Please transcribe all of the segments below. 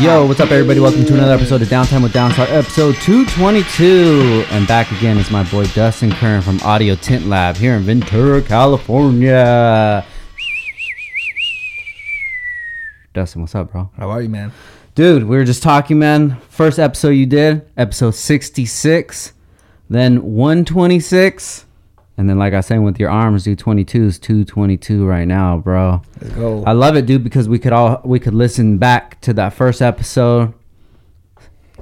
Yo, what's up, everybody? Welcome to another episode of Downtime with Downstar, episode 222. And back again is my boy Dustin Kern from Audio Tint Lab here in Ventura, California. Dustin, what's up, bro? How are you, man? Dude, we were just talking, man. First episode you did, episode 66, then 126, and then, like I said, with your arms, do 22 is 222 right now, bro. Let's go. I love it, dude, because we could all we could listen back to that first episode.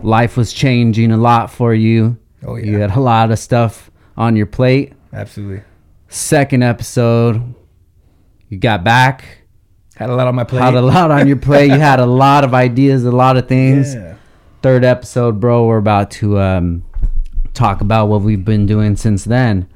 Life was changing a lot for you. Oh, yeah, You had a lot of stuff on your plate. Absolutely. Second episode, you got back. Had a lot on my plate. Had a lot on your plate. You had a lot of ideas, a lot of things. Yeah. Third episode, bro. We're about to um, talk about what we've been doing since then.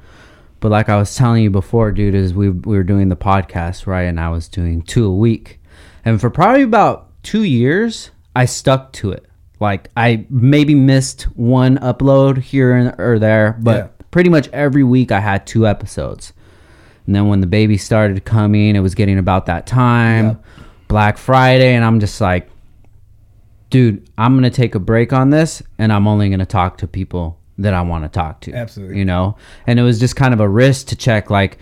But like I was telling you before, dude, is we we were doing the podcast right, and I was doing two a week, and for probably about two years, I stuck to it. Like I maybe missed one upload here and or there, but Yeah. pretty much every week I had two episodes. And then when the baby started coming, it was getting about that time, Yep. Black Friday, and I'm just like, dude, I'm gonna take a break on this, and I'm only gonna talk to people that I want to talk to. Absolutely. you know. And it was just kind of a risk to check, like,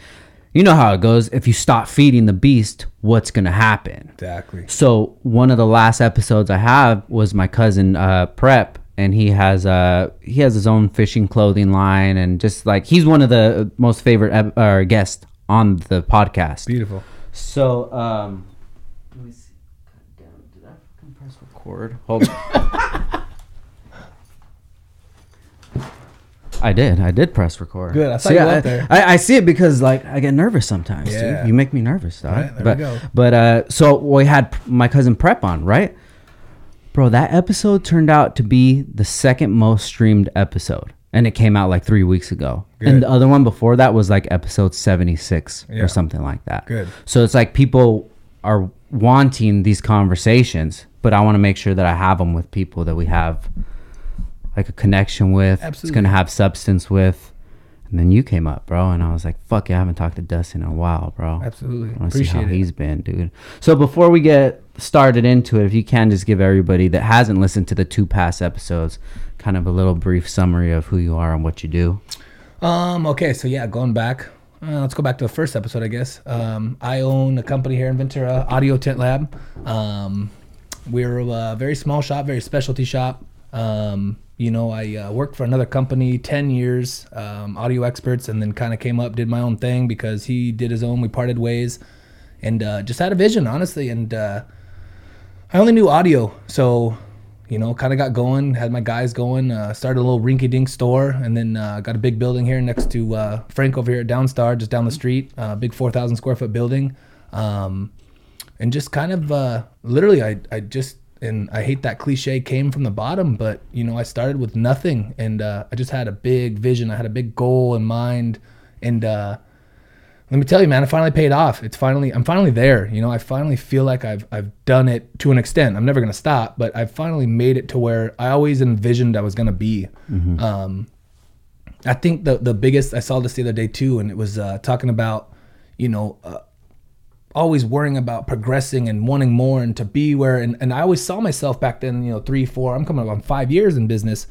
you know how it goes. If you stop feeding the beast, what's gonna happen? Exactly. So one of the last episodes I have was my cousin uh, Prep, and he has uh he has his own fishing clothing line, and just like he's one of the most favorite ep- uh, guests on the podcast. Beautiful. So um, let me see. God damn, did I fucking press record? Hold. I did. I did press record. Good, I saw See, you up there. I, I see it because like I get nervous sometimes. Yeah. Dude. You make me nervous, dog. Right, there we but go. but uh, so we had my cousin Prep on, right? Bro, that episode turned out to be the second most streamed episode, and it came out like three weeks ago. Good. And the other one before that was like episode seventy six Yeah. or something like that. Good. So it's like people are wanting these conversations, but I want to make sure that I have them with people that we have like a connection with. It's gonna have substance with. And then you came up, bro, and I was like, "Fuck yeah, I haven't talked to Dustin in a while, bro." Absolutely. I want to see how it. he's been, dude. So before we get started into it, if you can just give everybody that hasn't listened to the two past episodes kind of a little brief summary of who you are and what you do. Um. Okay. So yeah, going back. Uh, let's go back to the first episode, I guess. Um, I own a company here in Ventura, Audio Tint Lab. Um, we're a very small shop, very specialty shop. Um, you know, I uh, worked for another company 10 years, um, audio experts, and then kind of came up, did my own thing because he did his own. We parted ways and uh, just had a vision, honestly. And uh, I only knew audio, so you know, kind of got going, had my guys going, uh, started a little rinky dink store, and then uh, got a big building here next to uh, Frank over here at Downstar, just down the street, big 4,000 square foot building. Um, and just kind of literally, I, I just, and I hate that cliche came from the bottom, but you know, I started with nothing and uh, I just had a big vision, I had a big goal in mind, and uh, let me tell you, man, it finally paid off. It's finally, I'm finally there. You know, I finally feel like I've, I've done it to an extent. I'm never gonna stop, but I finally made it to where I always envisioned I was gonna be. Um, I think the the biggest I saw this the other day too, and it was uh, talking about, you know, uh, always worrying about progressing and wanting more and to be where and, and I always saw myself back then, you know, three, four, I'm coming up on five years in business.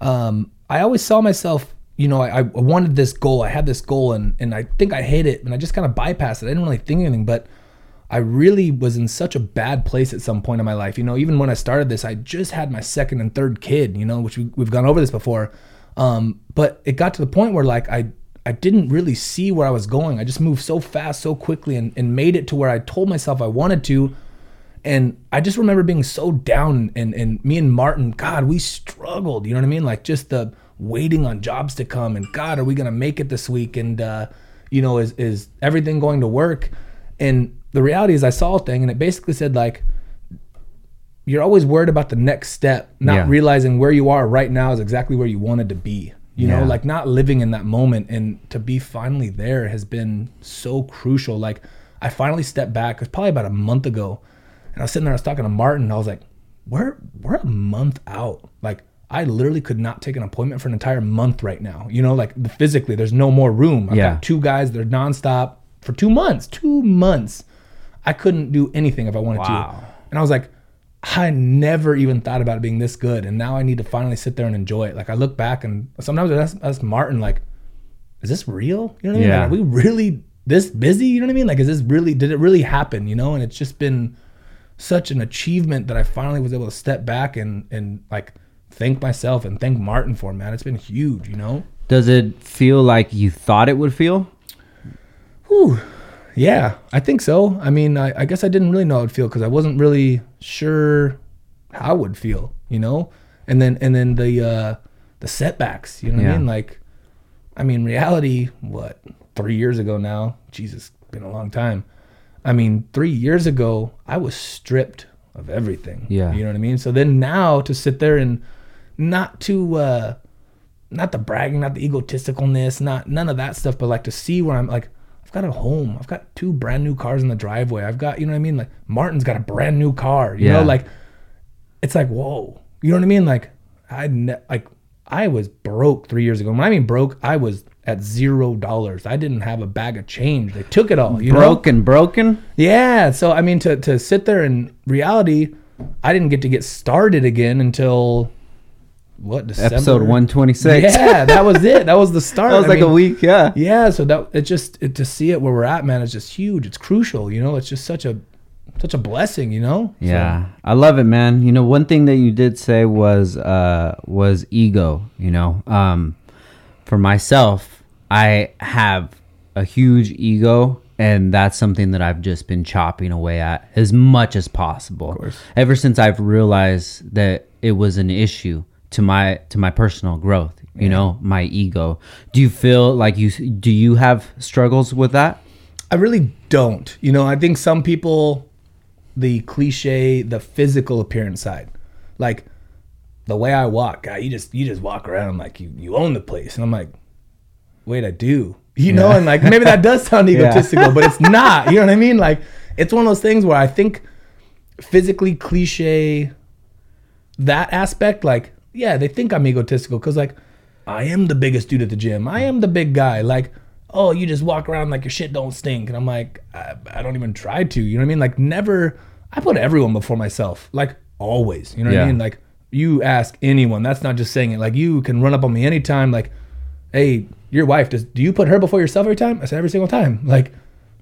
Um, I always saw myself, you know, I, I wanted this goal. I had this goal and and I think I hit it and I just kind of bypassed it. I didn't really think anything, but I really was in such a bad place at some point in my life. You know, even when I started this, I just had my second and third kid, you know, which we, we've gone over this before. Um, but it got to the point where like I I didn't really see where I was going. I just moved so fast, so quickly, and, and made it to where I told myself I wanted to. And I just remember being so down. And, and me and Martin, God, we struggled. You know what I mean? Like just the waiting on jobs to come. And God, are we going to make it this week? And, uh, you know, is, is everything going to work? And the reality is, I saw a thing and it basically said, like, you're always worried about the next step, not Yeah. realizing where you are right now is exactly where you wanted to be. You know, like not living in that moment and to be finally there has been so crucial. Like I finally stepped back. It was probably about a month ago, and I was sitting there. I was talking to Martin. And I was like, "We're we're a month out. Like I literally could not take an appointment for an entire month right now. You know, like physically, there's no more room. I've Yeah. got two guys. They're nonstop for two months. Two months. I couldn't do anything if I wanted Wow. to. And I was like, I never even thought about it being this good, and now I need to finally sit there and enjoy it. Like I look back and sometimes I ask, ask Martin, like, "Is this real? You know what I mean? Yeah. Like, are we really this busy? You know what I mean? Like, is this really? Did it really happen? You know? And it's just been such an achievement that I finally was able to step back and and like thank myself and thank Martin for, man. It's been huge. You know? Does it feel like you thought it would feel? Whew. Yeah, I think so. I mean, I, I guess I didn't really know how it would feel because I wasn't really sure how it would feel, you know. And then and then the uh, the setbacks, you know what Yeah. I mean? Like, I mean, reality. What three years ago now? Jesus, been a long time. I mean, three years ago, I was stripped of everything. Yeah. you know what I mean. So then now to sit there and not to uh, not the bragging, not the egotisticalness, not none of that stuff, but like to see where I'm like, I've got a home, I've got two brand new cars in the driveway, I've got, you know what I mean? Like Martin's got a brand new car, you know, like it's like whoa, you know what I mean? Like I ne- like I was broke three years ago. When I mean broke, I was at zero dollars. I didn't have a bag of change. They took it all. You know? Broken, broken. Yeah. So I mean, to to sit there in reality, I didn't get to get started again until what December? Episode one twenty six. Yeah, that was it. That was the start. that was I like a week. Yeah. Yeah. So that it just it, to see it where we're at, man, it's just huge. It's crucial. You know, it's just such a such a blessing. You know. So, Yeah, I love it, man. You know, one thing that you did say was uh was ego, you know. Um for myself, I have a huge ego and that's something that I've just been chopping away at as much as possible. course. Ever since I've realized that it was an issue to my to my personal growth, you know, my ego. Do you feel like you do you have struggles with that? I really don't. You know, I think some people, the cliche, the physical appearance side, like the way I walk, you just you just walk around like you you own the place, and I'm like, wait, I do. You know, and like maybe that does sound egotistical, but it's not. You know what I mean? Like it's one of those things where I think physically cliche that aspect, like, yeah, they think I'm egotistical because, like, I am the biggest dude at the gym. I am the big guy. Like, oh, you just walk around like your shit don't stink. And I'm like, I, I don't even try to. You know what I mean? Like, never, I put everyone before myself. Like, always. You know what Yeah. I mean? Like, you ask anyone, that's not just saying it. Like, you can run up on me anytime, like, hey, your wife, does do you put her before yourself every time? I said, every single time. Like,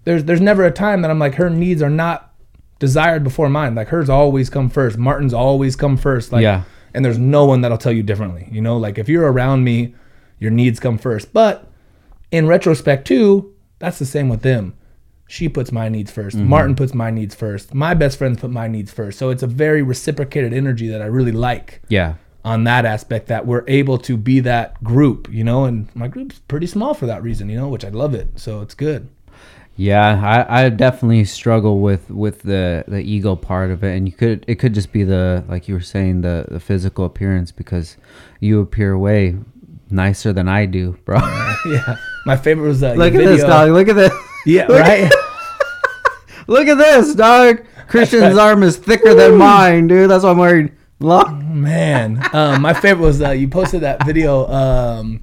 there's there's never a time that I'm like, her needs are not desired before mine. Like hers always come first. Martin's always come first. Like Yeah. And there's no one that'll tell you differently. You know, like if you're around me, your needs come first. But in retrospect too, that's the same with them. She puts my needs 1st mm-hmm. Martin puts my needs first. My best friends put my needs first. So it's a very reciprocated energy that I really like Yeah. on that aspect that we're able to be that group, you know, and my group's pretty small for that reason, you know, which I love it. So it's good. Yeah, I, I definitely struggle with with the the ego part of it, and you could it could just be the like you were saying the the physical appearance because you appear way nicer than I do, bro. yeah. My favorite was that. Look at this dog. Look at this. Yeah, Look at- right. Look at this dog. Christian's arm is thicker than mine, dude. That's why I'm wearing long. Man, um, my favorite was uh, you posted that video. Um,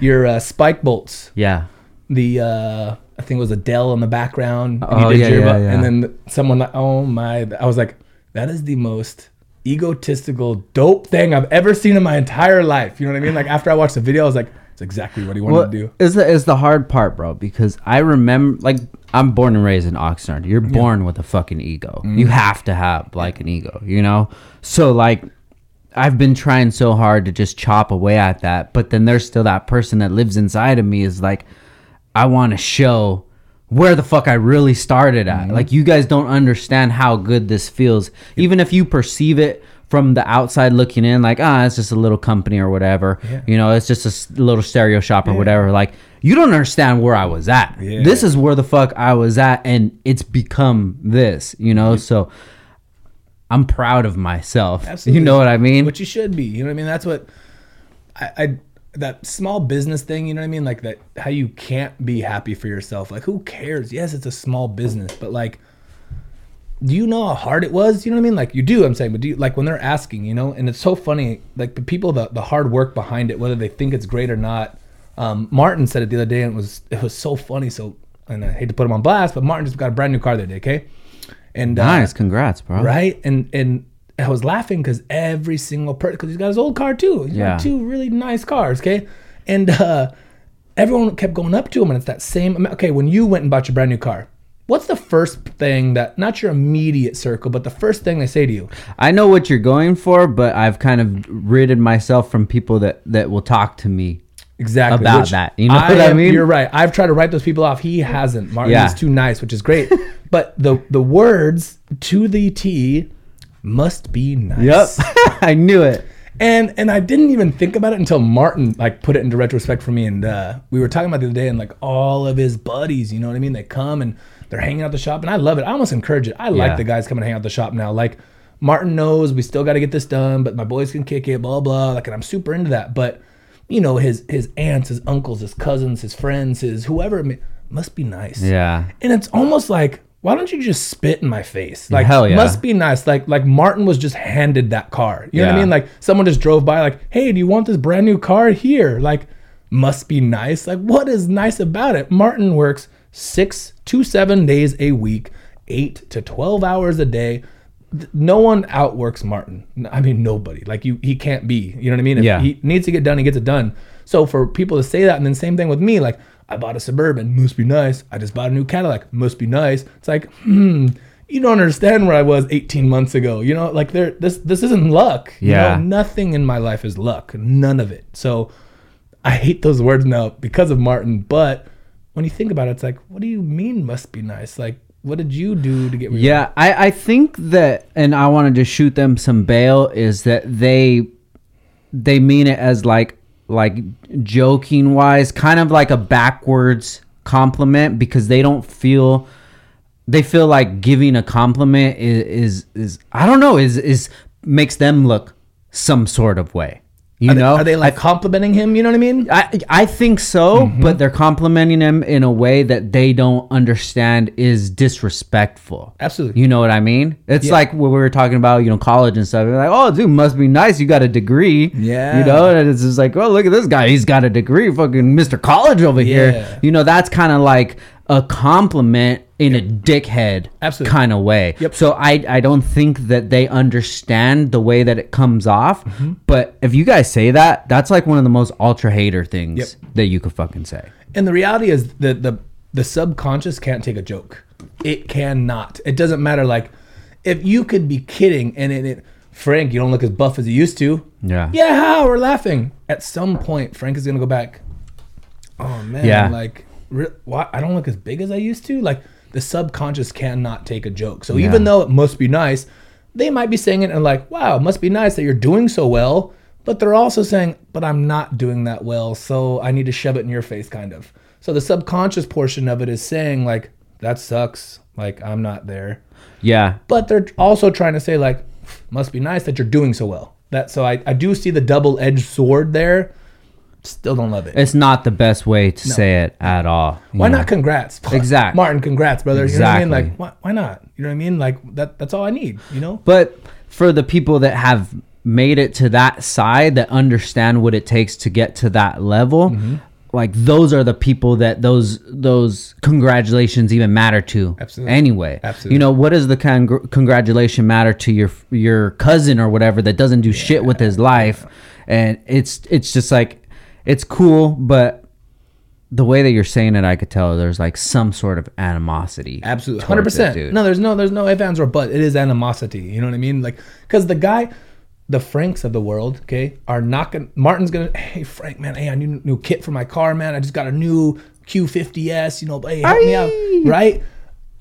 your uh, spike bolts. Yeah. The uh, I think it was Adele in the background. And Oh, yeah, yeah, yeah. And then someone. like, Oh my! I was like, that is the most egotistical, dope thing I've ever seen in my entire life. You know what I mean? Like after I watched the video, I was like, it's exactly what he wanted Well, to do. is the is the hard part, bro? Because I remember, like, I'm born and raised in Oxnard. You're born with a fucking ego. Mm-hmm. You have to have like an ego, you know. So like, I've been trying so hard to just chop away at that, but then there's still that person that lives inside of me. Is like, I want to show where the fuck I really started at. Mm-hmm. Like, you guys don't understand how good this feels, even if you perceive it. From the outside looking in, like ah, it's just a little company or whatever. You know, it's just a little stereo shop or whatever. Like you don't understand where I was at. Yeah. This is where the fuck I was at, and it's become this. You know, so I'm proud of myself. Absolutely. You know what I mean? Which you should be. You know what I mean? That's what I, I that small business thing, you know what I mean? Like that how you can't be happy for yourself. Like who cares? Yes, it's a small business, but like do you know how hard it was? You know what I mean? Like you do, I'm saying, but do you like when they're asking, you know, and it's so funny, like the people the, the hard work behind it, whether they think it's great or not. Um, Martin said it the other day and it was it was so funny. So and I hate to put him on blast, but Martin just got a brand new car the other day, okay? And uh, nice, congrats, bro. right and and I was laughing because every single person, because he's got his old car too. He's Yeah. got two really nice cars, okay? And uh, everyone kept going up to him, and it's that same. amount- Okay, when you went and bought your brand new car, what's the first thing that, not your immediate circle, but the first thing they say to you? I know what you're going for, but I've kind of ridded myself from people that that will talk to me. Exactly About that. You know what I mean? You're right. I've tried to write those people off. He hasn't. Martin Yeah. is too nice, which is great. but the the words to the T must be nice. Yep, I knew it. And and I didn't even think about it until Martin like put it into retrospect for me. And uh, we were talking about the other day, and like all of his buddies, you know what I mean? They come and they're hanging out the shop, and I love it. I almost encourage it. I like Yeah. the guys coming to hang out the shop now. Like Martin knows we still got to get this done, but my boys can kick it, blah blah. Like, and I'm super into that. But you know, his his aunts, his uncles, his cousins, his friends, his whoever must be nice. Yeah. And it's almost like, why don't you just spit in my face? Like, Hell yeah. must be nice. Like, like Martin was just handed that car. You know what I mean? Like, someone just drove by, like, hey, do you want this brand new car here? Like, must be nice. Like, what is nice about it? Martin works six to seven days a week, eight to 12 hours a day. No one outworks Martin. I mean, nobody. Like, you, he can't be. You know what I mean? If Yeah. he needs to get done, he gets it done. So for people to say that, and then same thing with me, like I bought a suburban, must be nice. I just bought a new Cadillac, must be nice. It's like, hmm, you don't understand where I was 18 months ago. You know, like there, this this isn't luck. You Yeah. know, nothing in my life is luck. None of it. So I hate those words now because of Martin. But when you think about it, it's like, what do you mean must be nice? Like, what did you do to get? Yeah, I, I think that, and I wanted to shoot them some bail. Is that they they mean it as like like joking wise, kind of like a backwards compliment because they don't feel they feel like giving a compliment is is, is I don't know is is makes them look some sort of way. You Are they, know, are they like complimenting him? You know what I mean? I I think so, Mm-hmm. but they're complimenting him in a way that they don't understand is disrespectful. Absolutely. You know what I mean? It's Yeah. like when we were talking about, you know, college and stuff. They're like, oh, dude, must be nice. You got a degree. Yeah. You know, and it's just like, oh, look at this guy. He's got a degree. Fucking Mr. College over Yeah. here. You know, that's kind of like a compliment in a dickhead Absolutely. kind of way. Yep. So I I don't think that they understand the way that it comes off. Mm-hmm. But if you guys say that, that's like one of the most ultra hater things Yep. that you could fucking say. And the reality is that the the subconscious can't take a joke. It cannot. It doesn't matter. Like if you could be kidding and it, it Frank, you don't look as buff as you used to. Yeah. Yeah, how we're laughing. At some point, Frank is gonna go back. Oh man, Yeah. like re- why I don't look as big as I used to. Like the subconscious cannot take a joke. So Yeah. even though it must be nice, they might be saying it and like, wow, it must be nice that you're doing so well. But they're also saying, but I'm not doing that well, so I need to shove it in your face, kind of. So the subconscious portion of it is saying like, that sucks. Like I'm not there Yeah. but they're also trying to say like must be nice that you're doing so well that so i, I do see the double-edged sword there still don't love it It's not the best way to say it at all. why know? not congrats exactly. martin congrats brother you know what i mean Exactly. like why, why not you know what i mean like that that's all i need you know But for the people that have made it to that side that understand what it takes to get to that level, Mm-hmm. like those are the people that those those congratulations even matter to. Absolutely. Anyway, Absolutely. you know what does the congr- congratulation matter to your your cousin or whatever that doesn't do shit with his life, and it's it's just like it's cool, but. The way that you're saying it, I could tell there's like some sort of animosity. Absolutely, hundred percent. No, there's no, there's no ifs ands or but. It is animosity. You know what I mean? Like, because the guy, the Franks of the world, okay, are not gonna. Martin's gonna. Hey, Frank, man. Hey, I need a new kit for my car, man. I just got a new Q50s. You know, but hey, help me out, right?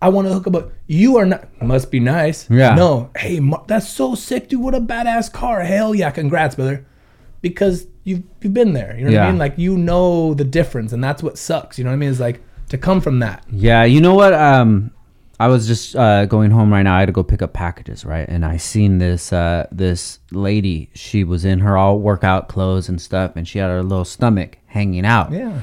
I want to hook up. A, you are not. Must be nice. Yeah. No. Hey, Mar- that's so sick, dude. What a badass car. Hell yeah, congrats, brother. Because you've you've been there. You know what I mean? Like you know the difference, and that's what sucks. You know what I mean? Is like to come from that. Yeah, you know what? Um, I was just uh, going home right now. I had to go pick up packages, right? And I seen this uh, this lady. She was in her all workout clothes and stuff, and she had her little stomach hanging out. Yeah.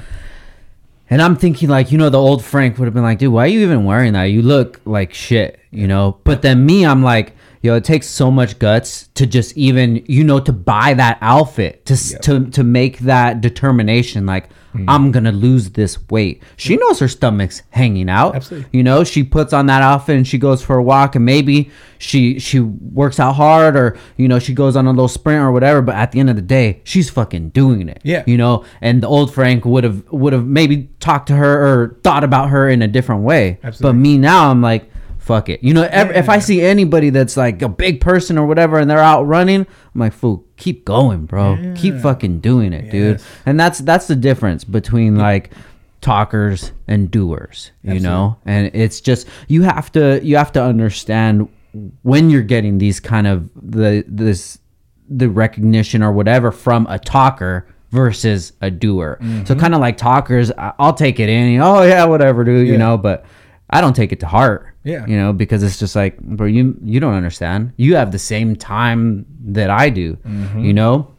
And I'm thinking, like, you know, the old Frank would have been like, dude, why are you even wearing that? You look like shit, you know? But then me, I'm like, yo, it takes so much guts to just even, you know, to buy that outfit, to, s to, to make that determination. Like, hmm. I'm gonna lose this weight. She knows her stomach's hanging out. Absolutely. You know, she puts on that outfit and she goes for a walk and maybe she she works out hard or you know she goes on a little sprint or whatever. But at the end of the day, she's fucking doing it. Yeah. You know, and the old Frank would have would have maybe talked to her or thought about her in a different way. Absolutely. But me now, I'm like. Fuck it. You know, ev- if I see anybody that's like a big person or whatever and they're out running, I'm like, fool, keep going, bro. Keep fucking doing it, dude. And that's that's the difference between like talkers and doers, you know? And it's just you have to you have to understand when you're getting these kind of the this the recognition or whatever from a talker versus a doer. Mm-hmm. So kind of like talkers, I'll take it in, oh yeah, whatever, dude, you know, but I don't take it to heart. Yeah. You know, because it's just like, bro, you you don't understand. You have the same time that I do. Mm-hmm. You know?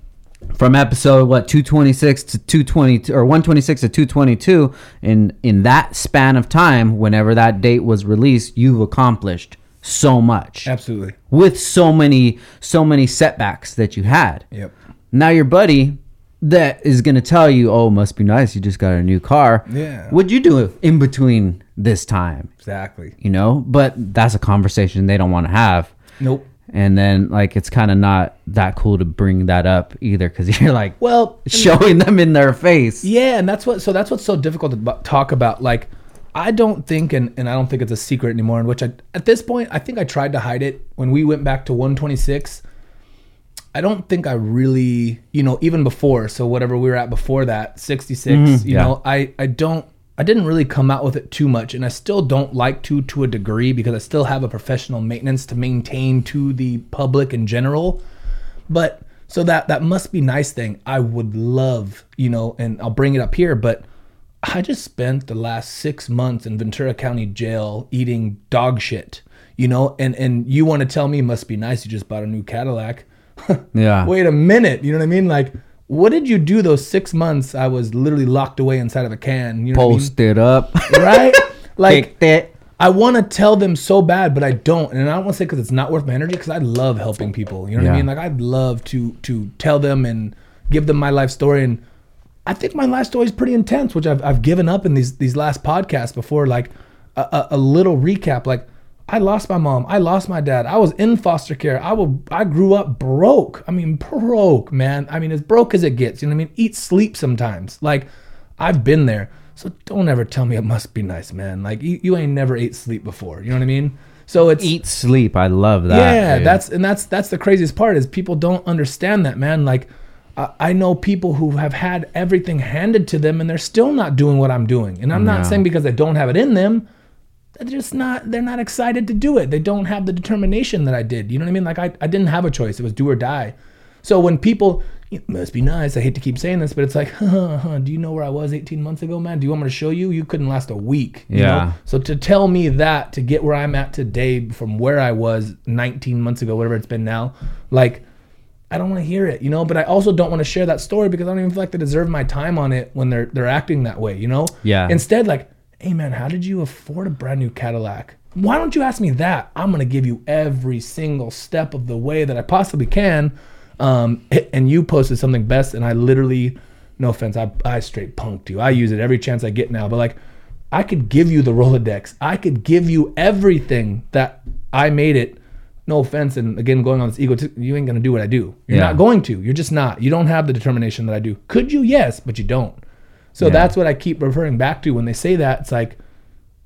From episode what 226 to 222 or 126 to 222 in in that span of time whenever that date was released, you've accomplished so much Absolutely. with so many so many setbacks that you had. Yep. Now your buddy that is going to tell you, "Oh, must be nice. You just got a new car." Yeah. What'd you do in between this time? Exactly. You know, but that's a conversation they don't want to have. Nope. And then like it's kind of not that cool to bring that up either cuz you're like Well, showing them in their face. Yeah, and that's what. So that's what's so difficult to talk about. Like, I don't think, and, and I don't think it's a secret anymore. In which I, at this point, I think I tried to hide it when we went back to 126. I don't think I really, you know, even before. So whatever we were at before that, 66. you Mm-hmm. yeah. know, I I don't. I didn't really come out with it too much, and I still don't like to to a degree because I still have a professional maintenance to maintain to the public in general. But so that that must be nice thing. I would love, you know, and I'll bring it up here, but I just spent the last six months in Ventura County Jail eating dog shit, you know, and and you want to tell me must be nice you just bought a new Cadillac. Yeah. Wait a minute, you know what I mean? Like, what did you do those six months? I was literally locked away inside of a can. You know Post it up. what I mean? Right? Like, Kicked it. I want to tell them so bad, but I don't, and I don't want to say because it's not worth my energy. Because I love helping people. You know what I mean? Like I'd love to to tell them and give them my life story, and I think my life story is pretty intense, which I've I've given up in these these last podcasts before. Like a, a, a little recap, like. I lost my mom. I lost my dad. I was in foster care. I will. I grew up broke. I mean, broke, man. I mean, as broke as it gets. You know what I mean? Eat, sleep sometimes. Like, I've been there. So don't ever tell me it must be nice, man. Like you, you ain't never ate sleep before. You know what I mean? So it's Eat sleep. I love that. yeah, dude. that's and that's that's the craziest part is people don't understand that, man. Like I, I know people who have had everything handed to them and they're still not doing what I'm doing. And I'm not saying because they don't have it in them. They're just not they're not excited to do it. They don't have the determination that I did. You know what I mean? Like I, I didn't have a choice. It was do or die. So when people it must be nice. I hate to keep saying this, but it's like, huh, huh, do you know where I was 18 months ago, man? Do you want me to show you? You couldn't last a week. you know? Yeah. So to tell me that to get where I'm at today from where I was 19 months ago, whatever it's been now, like I don't want to hear it, you know. But I also don't want to share that story because I don't even feel like they deserve my time on it when they're they're acting that way, you know. Yeah. Instead, like, hey man, how did you afford a brand new Cadillac? Why don't you ask me that? I'm gonna give you every single step of the way that I possibly can. Um, and you posted something best, and I literally, no offense, I I straight punked you. I use it every chance I get now, but like. I could give you the Rolodex. I could give you everything that I made it. No offense, and again, going on this ego, you ain't gonna do what I do. You're Yeah. not going to. You're just not. You don't have the determination that I do. Could you? Yes, but you don't. So Yeah. that's what I keep referring back to when they say that. It's like,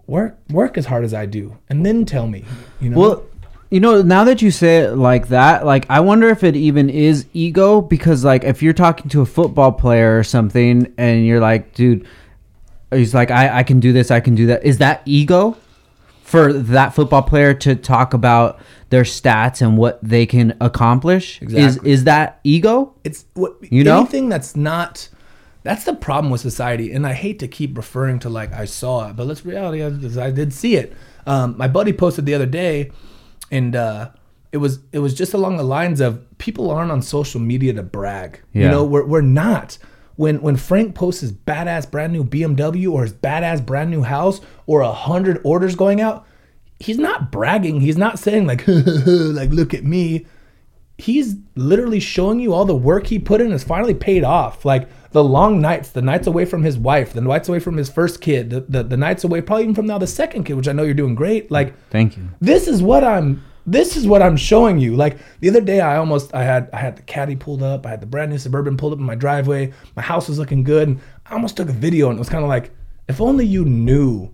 work, work as hard as I do, and then tell me. You know. Well, you know, now that you say it like that, like I wonder if it even is ego because like if you're talking to a football player or something and you're like, dude, he's like, I, I can do this, I can do that. Is that ego for that football player to talk about their stats and what they can accomplish? Is Exactly. is that ego? it's what You know? anything that's not that's the problem with society and i hate to keep referring to like i saw it but let's reality is i did see it. Um, my buddy posted the other day and uh, it was it was just along the lines of people aren't on social media to brag. You know we're, we're not. When when frank posts his badass brand new bmw or his badass brand new house or a hundred orders going out he's not bragging. He's not saying like like look at me he's literally showing you all the work he put in has finally paid off. Like the long nights, the nights away from his wife, the nights away from his first kid, the, the, the nights away probably even from now the second kid, which I know you're doing great. Like Thank you. this is what I'm this is what I'm showing you. Like the other day I almost I had I had the caddy pulled up, I had the brand new suburban pulled up in my driveway, my house was looking good, and I almost took a video and it was kind of like, if only you knew.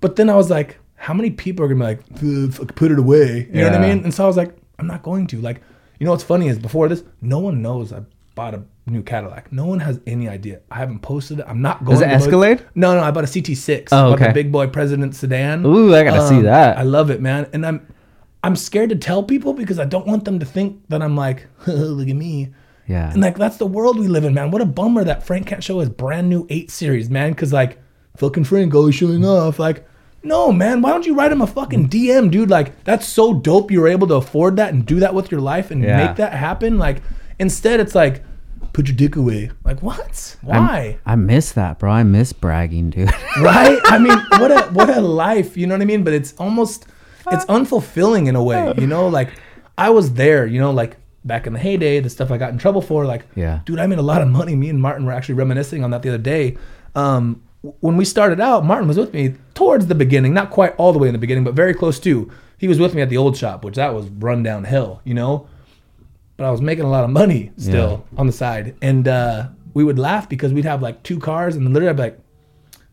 But then I was like, how many people are gonna be like, put it away? You know what I mean? And so I was like, I'm not going to. Like, you know what's funny is before this, no one knows I bought a new Cadillac. No one has any idea. I haven't posted it. I'm not going Is it to Escalade? No, no, I bought a CT6. Oh, okay. big boy president sedan. Ooh, I gotta see Um, that. I love it, man. And I'm I'm scared to tell people because I don't want them to think that I'm like, look at me. Yeah. And like that's the world we live in, man. What a bummer that Frank can't show his brand new eight series, man. Cause like fucking Frank always showing off. Like, no, man, why don't you write him a fucking DM, dude? Like, that's so dope you were able to afford that and do that with your life and Yeah. make that happen. Like, instead it's like, put your dick away. Like, what? Why? I miss that, bro. I miss bragging, dude. right? I mean, what a what a life, you know what I mean? But it's almost it's unfulfilling in a way, you know. Like I was there, you know, like back in the heyday, the stuff I got in trouble for, like, Yeah. dude, I made a lot of money. Me and Martin were actually reminiscing on that the other day. Um, when we started out, Martin was with me towards the beginning, not quite all the way in the beginning, but very close to. He was with me at the old shop, which that was run down hill, you know but I was making a lot of money still on the side. And uh, we would laugh because we'd have like two cars, and literally I'd be like,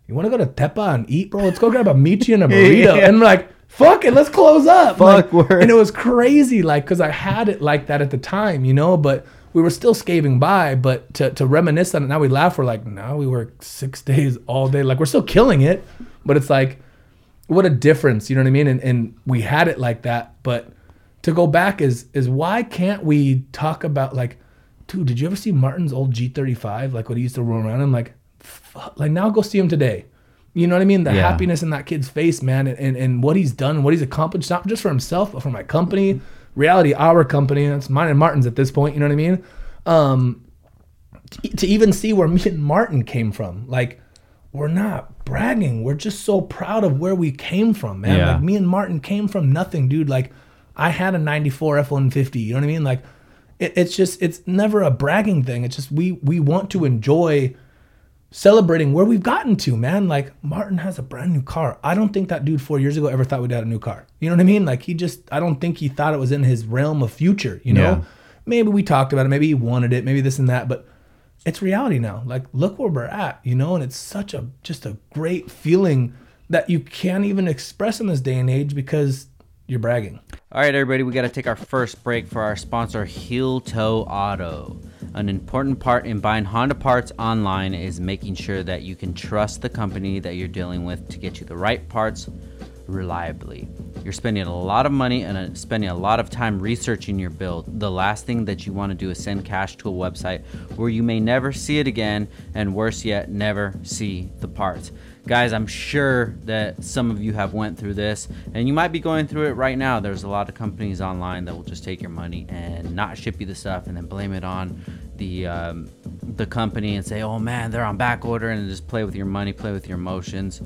"You want to go to Tepa and eat, bro? Let's go grab a michi and a burrito." Yeah. And we're like, "Fuck it, let's close up." Fuck, like, and it was crazy, like because I had it like that at the time, you know, but. We were still scaving by, but to, to reminisce on it, now we laugh. We're like, now we work six days all day. Like, we're still killing it, but it's like, what a difference, you know what I mean? And, and we had it like that, but to go back is is why can't we talk about like, dude, did you ever see Martin's old G35? Like what he used to roll around in? Like, fuck, like now go see him today. You know what I mean? The Yeah. happiness in that kid's face, man, and, and, and what he's done, what he's accomplished, not just for himself, but for my company, reality, our company. That's mine and Martin's at this point. You know what I mean? Um, to, to even see where me and Martin came from, like we're not bragging. We're just so proud of where we came from, man. Yeah. Like me and Martin came from nothing, dude. Like I had a 94 F150, you know what I mean? Like it, it's just it's never a bragging thing. It's just we we want to enjoy celebrating where we've gotten to, man. Like Martin has a brand new car. I don't think that dude 4 years ago ever thought we'd have a new car. You know what I mean? Like he just I don't think he thought it was in his realm of future, you know? Yeah. Maybe we talked about it, maybe he wanted it, maybe this and that, but it's reality now. Like look where we're at, you know, and it's such a just a great feeling that you can't even express in this day and age because you're bragging. All right, everybody, we got to take our first break for our sponsor, Heel Toe Auto. An important part in buying Honda parts online is making sure that you can trust the company that you're dealing with to get you the right parts reliably. You're spending a lot of money and uh, spending a lot of time researching your build. The last thing that you want to do is send cash to a website where you may never see it again, and worse yet, never see the parts guys i'm sure that some of you have went through this and you might be going through it right now. There's a lot of companies online that will just take your money and not ship you the stuff and then blame it on the um, the company and say oh man they're on back order and just play with your money play with your emotions.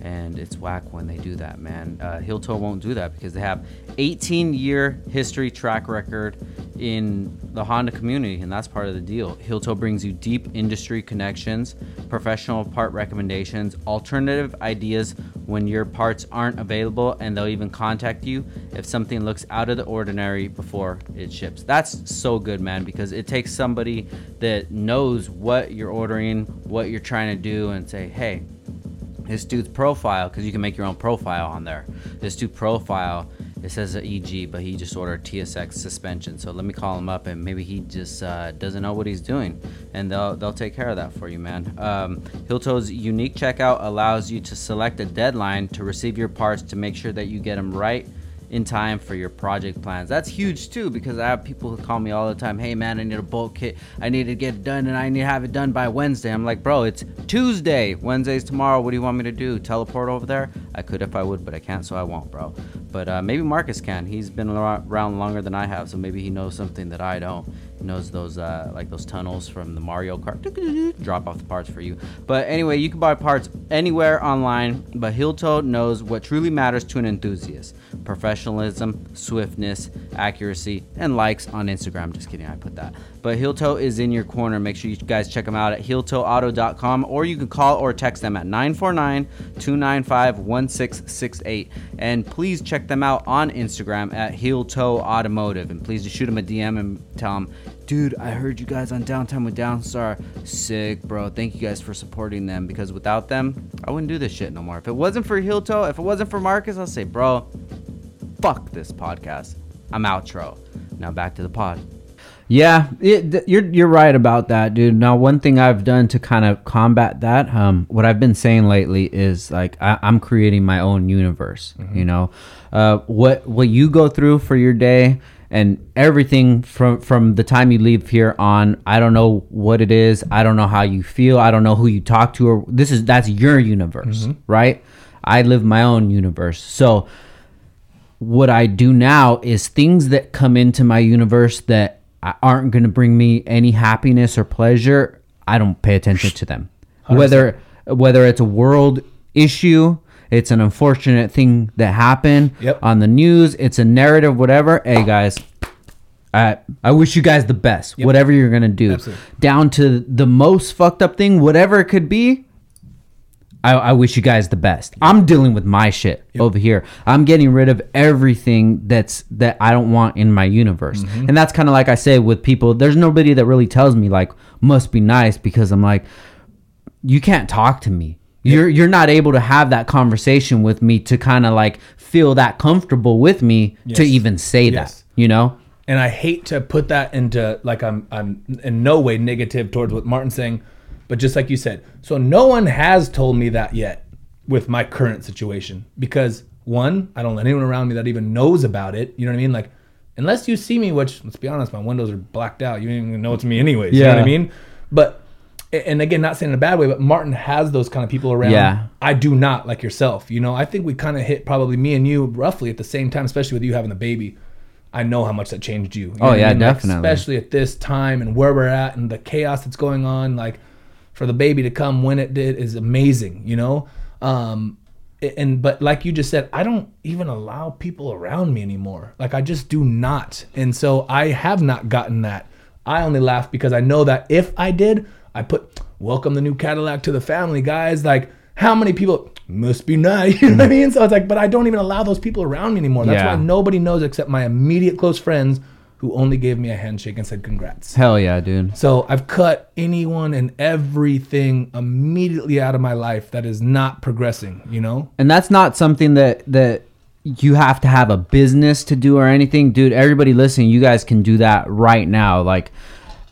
And it's whack when they do that man. Uh, won't do that because they have 18 year history track record in the honda community and that's part of the deal. Heel toe brings you deep industry connections professional part recommendations alternative ideas when your parts aren't available and they'll even contact you if something looks out of the ordinary before it ships. That's so good man because it takes somebody that knows what you're ordering what you're trying to do and say hey this dude's profile because you can make your own profile on there. This dude profile it says eg but he just ordered tsx suspension. So let me call him up and maybe he just uh, doesn't know what he's doing. And they'll they'll take care of that for you man. Um, Heel Toe's unique checkout allows you to select a deadline to receive your parts to make sure that you get them right in time for your project plans. That's huge too because I have people who call me all the time, "Hey man, I need a bolt kit. I need to get it done and I need to have it done by Wednesday." I'm like, "Bro, it's Tuesday. Wednesday's tomorrow. What do you want me to do? Teleport over there?" I could if I would, but I can't, so I won't, bro. But uh, maybe Marcus can. He's been around longer than I have, so maybe he knows something that I don't. He knows those uh, like those tunnels from the Mario Kart. Drop off the parts for you. But anyway, you can buy parts anywhere online. But Heel Toe knows what truly matters to an enthusiast. Professionalism, swiftness, accuracy, and likes on Instagram. Just kidding, I put that. But Heel Toe is in your corner. Make sure you guys check them out at heeltoeauto.com or you can call or text them at 949 295 1668. And please check them out on Instagram at Heel Toe Automotive. And please just shoot them a DM and tell them, dude, I heard you guys on Downtime with Downstar. Sick, bro. Thank you guys for supporting them because without them, I wouldn't do this shit no more. If it wasn't for Heel Toe, if it wasn't for Marcus, I'll say, bro, fuck this podcast. I'm outro. Now back to the pod. Yeah, it, th- you're you're right about that, dude. Now, one thing I've done to kind of combat that, um, what I've been saying lately is like I, I'm creating my own universe. You know, uh, what what you go through for your day and everything from from the time you leave here on. I don't know what it is. I don't know how you feel. I don't know who you talk to. Or this is that's your universe, mm-hmm. right? I live my own universe, so what I do now is things that come into my universe that aren't going to bring me any happiness or pleasure. I don't pay attention to them. Whether whether it's a world issue, it's an unfortunate thing that happened Yep. on the news, it's a narrative, whatever. Hey guys, I I wish you guys the best. Whatever you're gonna do, Absolutely. down to the most fucked up thing, whatever it could be. I, I wish you guys the best. I'm dealing with my shit over here. I'm getting rid of everything that's that I don't want in my universe. Mm-hmm. And that's kind of like I say with people. There's nobody that really tells me like must be nice because I'm like, you can't talk to me. You're you're not able to have that conversation with me to kind of like feel that comfortable with me to even say Yes. that. You know? and I hate to put that into like I'm I'm in no way negative towards what Martin's saying, but just like you said, so no one has told me that yet with my current situation because one, I don't let anyone around me that even knows about it. You know what I mean? Like unless you see me, which let's be honest, my windows are blacked out. You don't even know it's me anyways. You know what Yeah. I mean? But and again, not saying in a bad way, but Martin has those kind of people around. Yeah. I do not like yourself. You know, I think we kind of hit probably me and you roughly at the same time, especially with you having the baby. I know how much that changed you. You Oh, what I yeah, mean? Like, definitely. especially at this time and where we're at and the chaos that's going on. Like for the baby to come when it did is amazing. You know, um, and but like you just said, I don't even allow people around me anymore. Like I just do not, and so I have not gotten that. I only laugh because I know that if I did, I put welcome the new Cadillac to the family, guys. Like how many people must be nice, you know what I mean? So it's like, but I don't even allow those people around me anymore. That's Yeah. why nobody knows except my immediate close friends who only gave me a handshake and said congrats. Hell yeah, dude. So I've cut anyone and everything immediately out of my life that is not progressing, you know? and that's not something that that you have to have a business to do or anything dude everybody listening you guys can do that right now like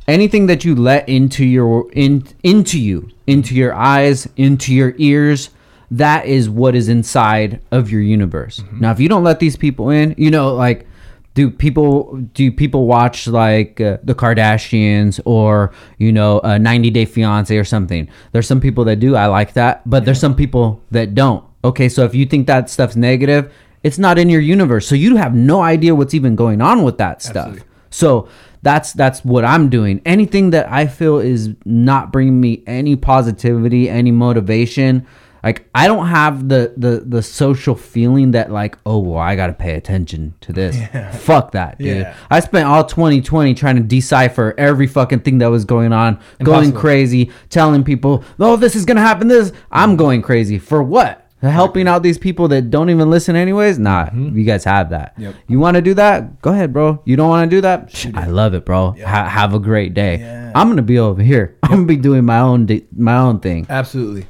anything that you let into your in into you into your eyes into your ears that is what is inside of your universe now if you don't let these people in you know like do people do people watch like uh, the Kardashians or you know a 90 Day Fiance or something? There's some people that do. I like that, but there's some people that don't. Okay, so if you think that stuff's negative, it's not in your universe, so you have no idea what's even going on with that stuff. Absolutely. So that's that's what I'm doing. Anything that I feel is not bringing me any positivity, any motivation. Like I don't have the the the social feeling that like oh well I gotta pay attention to this. Fuck that, dude. Yeah. I spent all 2020 trying to decipher every fucking thing that was going on, going crazy, telling people oh this is gonna happen. This I'm going crazy for what? Helping out these people that don't even listen anyways? Nah, mm-hmm. you guys have that. Yep. You want to do that? Go ahead, bro. You don't want to do that? I love it, bro. Ha- have a great day. Yeah. I'm gonna be over here. I'm gonna be doing my own my own thing. Absolutely.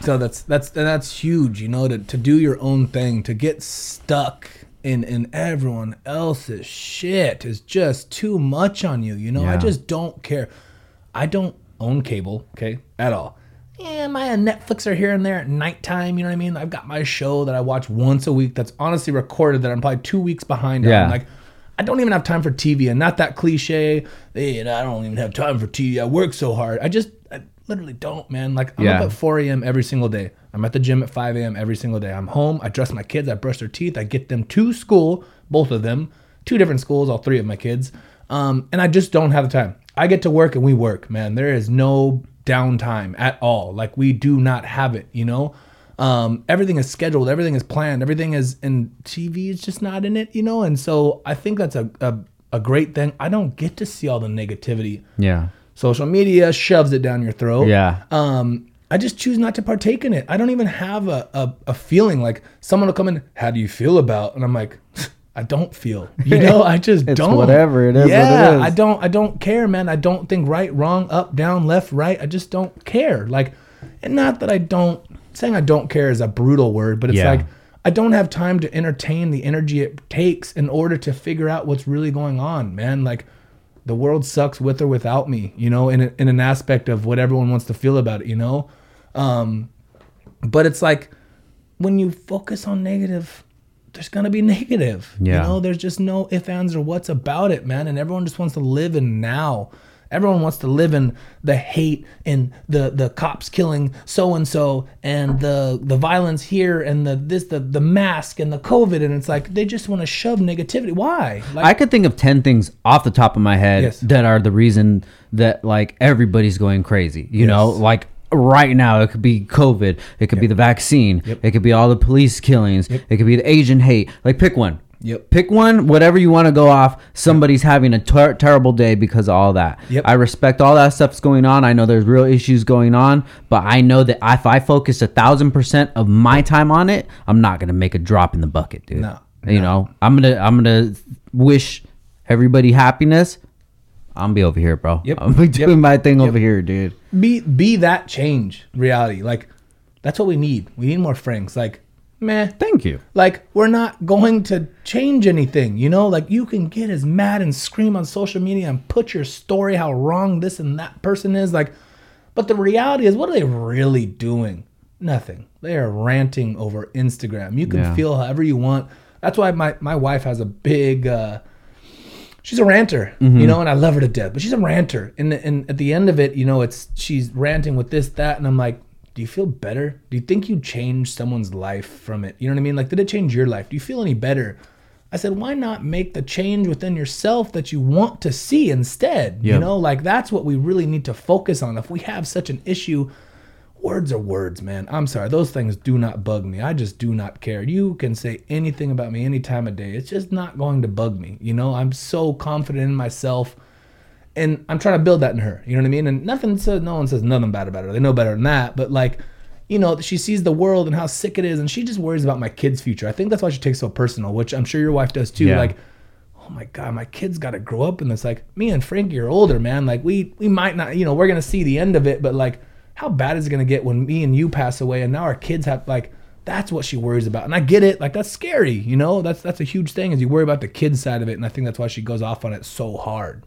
So that's that's and that's huge, you know, to, to do your own thing, to get stuck in in everyone else's shit is just too much on you, you know. I just don't care. I don't own cable, okay, at all. Yeah, my Netflixer here and there at nighttime. You know what I mean? I've got my show that I watch once a week. That's honestly recorded. That I'm probably two weeks behind. Yeah. on. like I don't even have time for TV, and not that cliche. Hey, I don't even have time for TV. I work so hard. I just, I literally don't, man. Like I'm Yeah. up at 4 a.m. every single day. I'm at the gym at 5 a.m. every single day. I'm home. I dress my kids. I brush their teeth. I get them to school, both of them, two different schools, all three of my kids. Um, and I just don't have the time. I get to work and we work, man. There is no downtime at all. Like we do not have it, you know. Um, everything is scheduled, everything is planned, everything is, and TV is just not in it, you know. And so I think that's a a, a great thing. I don't get to see all the negativity. Yeah. Social media shoves it down your throat. Yeah. Um, I just choose not to partake in it. I don't even have a, a, a feeling like someone will come in, how do you feel about? And I'm like, I don't feel, you know, I just It's don't. whatever, it is what it Yeah, is. I don't, I don't care, man. I don't think right, wrong, up, down, left, right. I just don't care. Like, and not that I don't, saying I don't care is a brutal word, but it's Yeah. like, I don't have time to entertain the energy it takes in order to figure out what's really going on, man. Like, the world sucks with or without me, you know, in, a, in an aspect of what everyone wants to feel about it, you know? Um, but it's like when you focus on negative, there's gonna be negative. Yeah. You know, there's just no ifs, ands, or what's about it, man. And everyone just wants to live in now. Everyone wants to live in the hate and the the cops killing so and so and the the violence here and the this the the mask and the COVID and it's like they just want to shove negativity. Why? Like, I could think of 10 things off the top of my head Yes. that are the reason that like everybody's going crazy. You know, like right now it could be COVID, it could be the vaccine, it could be all the police killings, it could be the Asian hate. Like pick one. Yep. Pick one, whatever you want to go off. Somebody's having a ter- terrible day because of all that. Yep. I respect all that stuff's going on. I know there's real issues going on, but I know that if I focus a thousand percent of my time on it, I'm not gonna make a drop in the bucket, dude. No, You know, I'm gonna I'm gonna wish everybody happiness. I'm gonna be over here, bro. Yep. I'm be Yep. doing my thing over here, dude. be be that change reality. Like that's what we need. We need more Franks. Like, meh. Thank you. Like we're not going to change anything, you know? Like you can get as mad and scream on social media and put your story how wrong this and that person is like but the reality is what are they really doing? Nothing. They are ranting over Instagram. You can Yeah. feel however you want. That's why my my wife has a big uh she's a ranter, you mm-hmm. know, and I love her to death. But she's a ranter, and and at the end of it, you know, it's she's ranting with this, that, and I'm like, do you feel better? Do you think you changed someone's life from it? You know what I mean? Like, did it change your life? Do you feel any better? I said, why not make the change within yourself that you want to see instead? You know, like that's what we really need to focus on. If we have such an issue, words are words, man. I'm sorry. Those things do not bug me. I just do not care. You can say anything about me any time of day. It's just not going to bug me. You know, I'm so confident in myself. And I'm trying to build that in her. You know what I mean? And nothing says, no one says nothing bad about her. They know better than that. But like, you know, she sees the world and how sick it is. And she just worries about my kid's future. I think that's why she takes so personal, which I'm sure your wife does too. Yeah. Like, oh my god, my kid's got to grow up, and it's like me and Frankie are older, man. Like we we might not, you know, we're gonna see the end of it, but like, how bad is it gonna get when me and you pass away, and now our kids have like. That's what she worries about, and I get it. Like that's scary, you know. That's that's a huge thing. Is you worry about the kids side of it, and I think that's why she goes off on it so hard.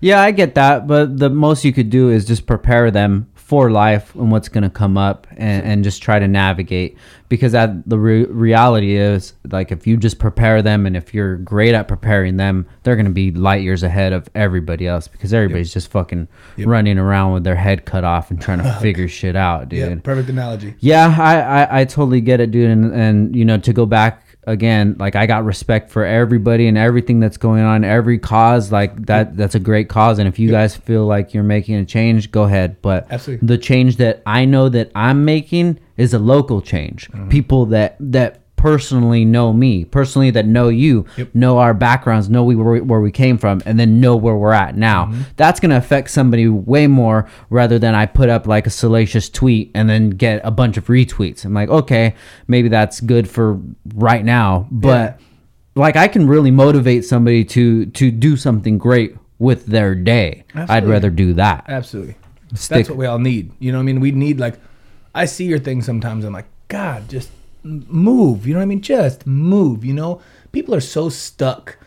Yeah, I get that, but the most you could do is just prepare them for life and what's going to come up and, and just try to navigate because that the re- reality is like if you just prepare them and if you're great at preparing them they're going to be light years ahead of everybody else because everybody's just fucking running around with their head cut off and trying to figure shit out dude Yeah, perfect analogy. yeah, I, I, I totally get it, dude. And, and, you know, to go back again, like I got respect for everybody and everything that's going on, every cause, like that, that's a great cause. And if you guys feel like you're making a change, go ahead. But Absolutely. the change that I know that I'm making is a local change. Mm-hmm. People that, that, personally know me personally that know you Yep. know our backgrounds know we where, where we came from and then know where we're at now Mm-hmm. that's going to affect somebody way more rather than i put up like a salacious tweet and then get a bunch of retweets i'm like okay maybe that's good for right now but like i can really motivate somebody to to do something great with their day i'd rather do that Absolutely. Stick- That's what we all need. You know what I mean? We need like I see your thing sometimes I'm like, God, just move. You know what I mean? Just move, you know? People are so stuck.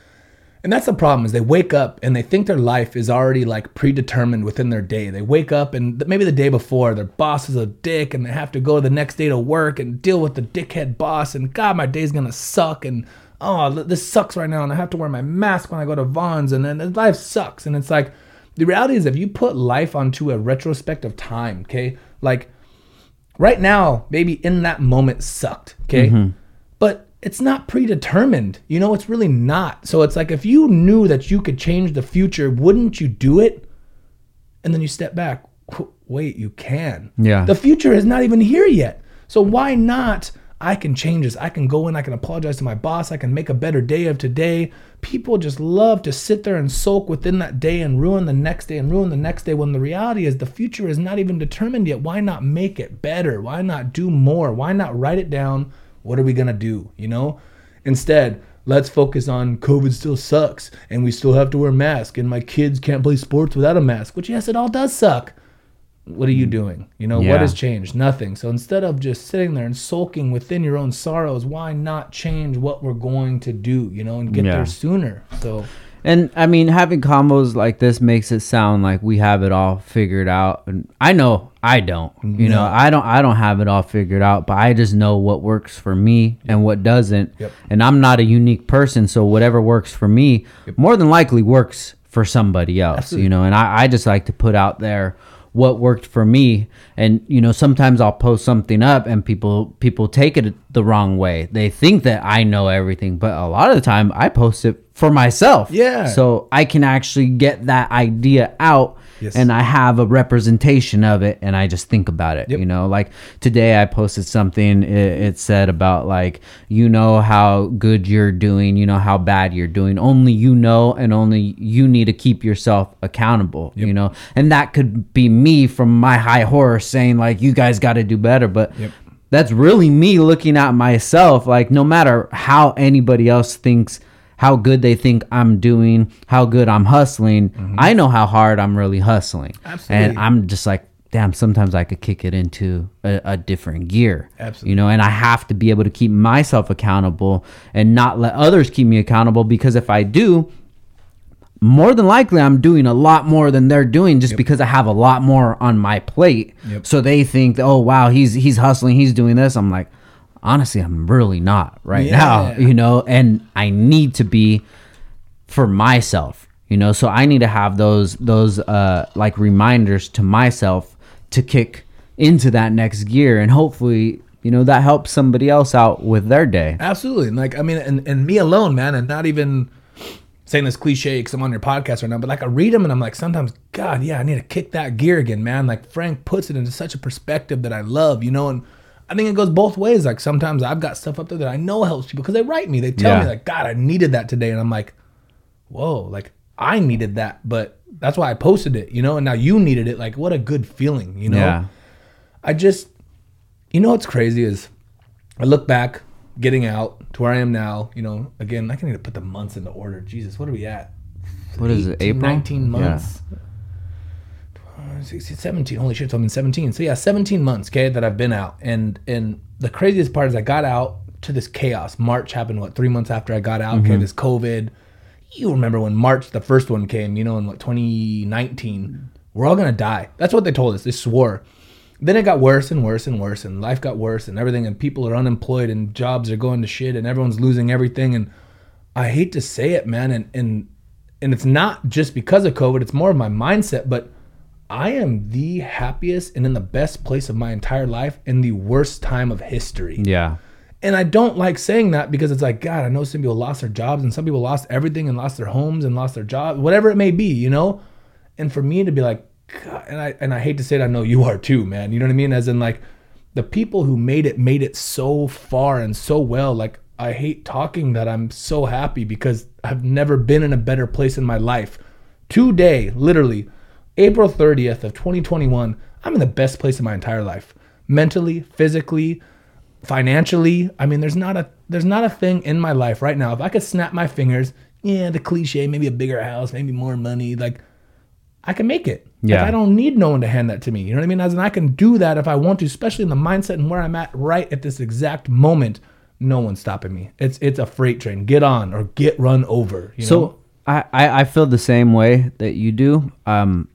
And that's the problem is they wake up and they think their life is already like predetermined within their day. They wake up and maybe the day before their boss is a dick and they have to go the next day to work and deal with the dickhead boss and God, my day's gonna suck and oh, this sucks right now and I have to wear my mask when I go to Vons and then uh, life sucks. And it's like the reality is if you put life onto a retrospect of time, okay, like right now, maybe in that moment sucked, okay? Mm-hmm. But it's not predetermined. You know, it's really not. So it's like if you knew that you could change the future, wouldn't you do it? And then you step back. Wait, you can. Yeah. The future is not even here yet. So why not? I can change this. I can go in, I can apologize to my boss, I can make a better day of today. People just love to sit there and sulk within that day and ruin the next day and ruin the next day when the reality is the future is not even determined yet. Why not make it better? Why not do more? Why not write it down? What are we going to do? You know? Instead, let's focus on COVID still sucks and we still have to wear masks and my kids can't play sports without a mask, which, yes, it all does suck what are you mm. doing? You know, Yeah. what has changed? Nothing. So instead of just sitting there and sulking within your own sorrows, why not change what we're going to do, you know, and get Yeah. there sooner? So, And I mean, having combos like this makes it sound like we have it all figured out. And I know I don't. You know, I don't. I don't have it all figured out. But I just know what works for me and what doesn't. Yep. And I'm not a unique person, so whatever works for me more than likely works for somebody else. Absolutely. You know, and I, I just like to put out there what worked for me. And you know sometimes i'll post something up and people people take it the wrong way. They think that i know everything but a lot of the time i post it for myself Yeah. so i can actually get that idea out Yes. and i have a representation of it and i just think about it Yep. you know like today i posted something it, it said about like you know how good you're doing you know how bad you're doing only you know and only you need to keep yourself accountable you know and that could be me from my high horse saying like you guys got to do better but Yep. that's really me looking at myself like no matter how anybody else thinks how good they think I'm doing, how good I'm hustling. I know how hard I'm really hustling. Mm-hmm. Absolutely. And I'm just like, damn, sometimes I could kick it into a, a different gear. Absolutely. You know, and I have to be able to keep myself accountable and not let others keep me accountable because if I do, more than likely I'm doing a lot more than they're doing just because I have a lot more on my plate. Yep. So they think, oh wow, he's he's hustling, he's doing this. I'm like, honestly, I'm really not right now, you know, and I need to be for myself, you know. So I need to have those those uh like reminders to myself to kick into that next gear and hopefully, you know, that helps somebody else out with their day. absolutely. And like, I mean, and, and me alone, man, and not even saying this cliche because I'm on your podcast right now, but like I read them and I'm like, sometimes, God, yeah, I need to kick that gear again, man. Like Frank puts it into such a perspective that I love, you know, and I think it goes both ways. Like sometimes I've got stuff up there that I know helps people because they write me, they tell Yeah. me like, God, I needed that today, and I'm like, whoa, like I needed that, but that's why I posted it, you know, and now you needed it. Like, what a good feeling, you know. Yeah. I just, you know, what's crazy is I look back, getting out to where I am now. You know, again, I can need to put the months into order. Jesus, what are we at? What is it? April? 19 months. Uh, 16, 17. Holy shit, so I'm in 17. So yeah, 17 months, okay, that I've been out. And and the craziest part is I got out to this chaos. March happened, what, three months after I got out, okay, mm-hmm. this COVID. You remember when March, the first one came, you know, in what, 2019. We're all gonna die. That's what they told us. They swore. Then it got worse and worse and worse, and life got worse, and everything, and people are unemployed, and jobs are going to shit, and everyone's losing everything. And I hate to say it, man, and and and it's not just because of COVID. It's more of my mindset. But I am the happiest and in the best place of my entire life in the worst time of history. Yeah. And I don't like saying that because it's like, God, I know some people lost their jobs and some people lost everything and lost their homes and lost their jobs, whatever it may be, you know? And for me to be like, God, and I and I hate to say it, I know you are too, man. You know what I mean? As in like the people who made it made it so far and so well. Like I hate talking that I'm so happy because I've never been in a better place in my life. Today, literally, April 30th of 2021, I'm in the best place in my entire life. Mentally, physically, financially i mean there's not a there's not a thing in my life right now if i could snap my fingers yeah the cliche maybe a bigger house maybe more money like i can make it Yeah. like, i don't need no one to hand that to me you know what i mean as in i can do that if i want to especially in the mindset and where i'm at right at this exact moment no one's stopping me it's it's a freight train get on or get run over you know? So I, I I feel the same way that you do. Um,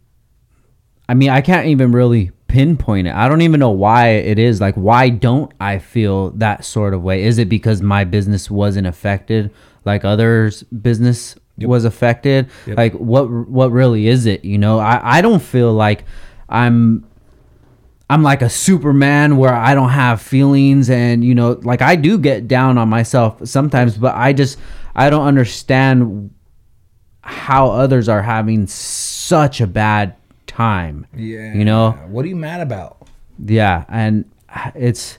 I mean, I can't even really pinpoint it. I don't even know why it is. Like, why don't I feel that sort of way? Is it because my business wasn't affected like others' business was affected? Yep. Like, what what really is it? You know, I I don't feel like I'm I'm like a Superman where I don't have feelings and you know like I do get down on myself sometimes but I just I don't understand how others are having such a bad time. yeah You know? what are you mad about Yeah, and it's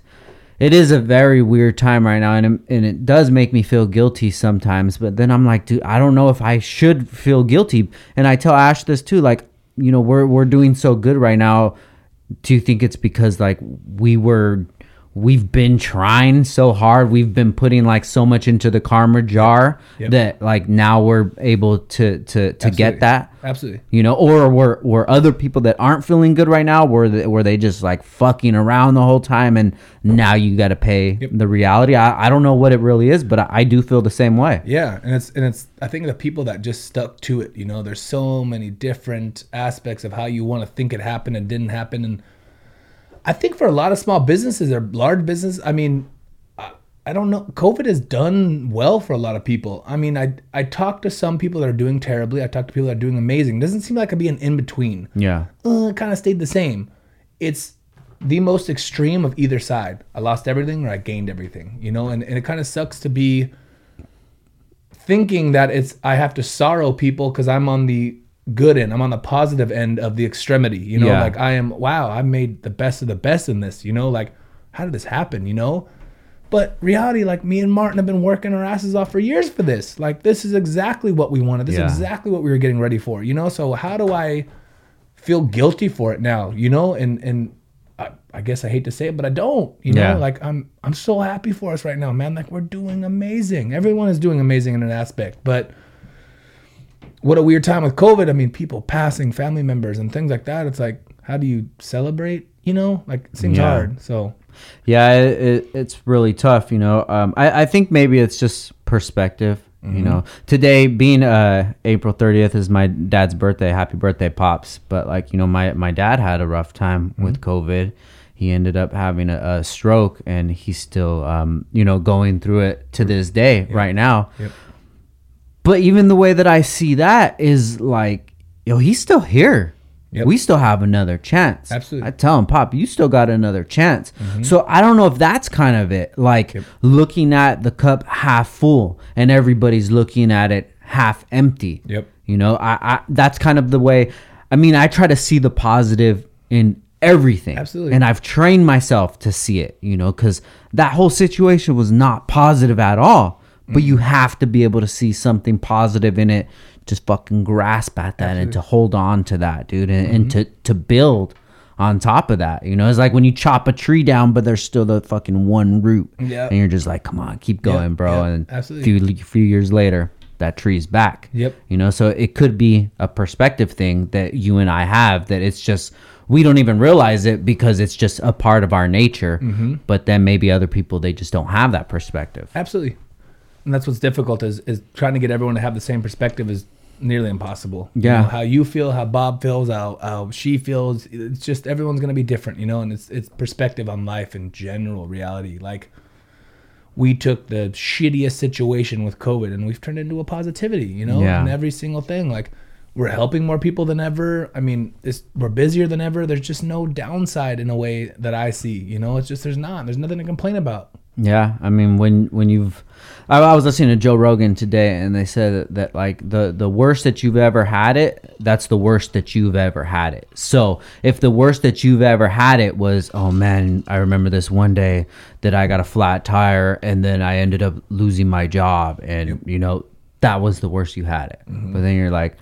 it is a very weird time right now, and it, and it does make me feel guilty sometimes. But then I'm like, dude, I don't know if I should feel guilty. And I tell Ash this too, like, you know, we're we're doing so good right now. Do you think it's because like we were we've been trying so hard we've been putting like so much into the karma jar Yep. that like now we're able to to to Absolutely. get that Absolutely. you know or were were other people that aren't feeling good right now were they, were they just like fucking around the whole time and now you got to pay Yep. the reality I, I don't know what it really is but I, I do feel the same way Yeah, and it's and it's I think the people that just stuck to it, you know, there's so many different aspects of how you want to think it happened and didn't happen and I think for a lot of small businesses or large business, I mean, I, I don't know, COVID has done well for a lot of people. I mean, I I talked to some people that are doing terribly. I talked to people that are doing amazing. It doesn't seem like I'd be an in between. yeah Uh, kind of stayed the same. It's the most extreme of either side. I lost everything or I gained everything, you know, and, and it kind of sucks to be thinking that it's I have to sorrow people because I'm on the good end. I'm on the positive end of the extremity. You know, Yeah. like I am. Wow, I made the best of the best in this. You know, like how did this happen? You know, but reality, like me and Martin have been working our asses off for years for this. Like this is exactly what we wanted. This Yeah. is exactly what we were getting ready for. You know, so how do I feel guilty for it now? You know, and and. I, I guess I hate to say it, but I don't. You know, Yeah. like I'm I'm so happy for us right now, man. Like we're doing amazing. Everyone is doing amazing in an aspect, but what a weird time with COVID. I mean, people passing, family members, and things like that. It's like, how do you celebrate? You know, like it seems Yeah. hard. So Yeah, it, it, it's really tough, you know. Um, I, I think maybe it's just perspective, you know. Today being uh, April 30th is my dad's birthday. Happy birthday, Pops. But, like, you know, my, my dad had a rough time with COVID. He ended up having a, a stroke and he's still, um, you know, going through it to this day right now. Yep. But even the way that I see that is like, yo, he's still here. Yep. We still have another chance. Absolutely. I tell him, Pop, you still got another chance. Mm-hmm. So I don't know if that's kind of it. Like looking at the cup half full and everybody's looking at it half empty. Yep. You know, I, I that's kind of the way. I mean, I try to see the positive in everything. Absolutely. And I've trained myself to see it. You know, because that whole situation was not positive at all. But you Mm-hmm. have to be able to see something positive in it. Just fucking grasp at that and to hold on to that, dude, and, and to Mm-hmm. to build on top of that. You know, it's like when you chop a tree down, but there's still the fucking one root. Yep. And you're just like, come on, keep going, bro. yep, and absolutely. a few, few years later, that tree's back. Yep. You know, so it could be a perspective thing that you and I have that it's just we don't even realize it because it's just a part of our nature. Mm-hmm. But then maybe other people they just don't have that perspective. absolutely, and that's what's difficult is is trying to get everyone to have the same perspective is nearly impossible. You Yeah. know, how you feel, how Bob feels, how how she feels. It's just everyone's gonna be different, you know, and it's it's perspective on life in general, reality. Like we took the shittiest situation with COVID and we've turned it into a positivity, you know, Yeah. in every single thing. Like we're helping more people than ever. I mean, it's, we're busier than ever. There's just no downside in a way that I see, you know, it's just, there's not, there's nothing to complain about. Yeah, I mean when when you've, I, I was listening to Joe Rogan today, and they said that, that like the the worst that you've ever had it, that's the worst that you've ever had it. So if the worst that you've ever had it was, oh man, I remember this one day that I got a flat tire, and then I ended up losing my job, and you know that was the worst you had it. Mm-hmm. But then you're like.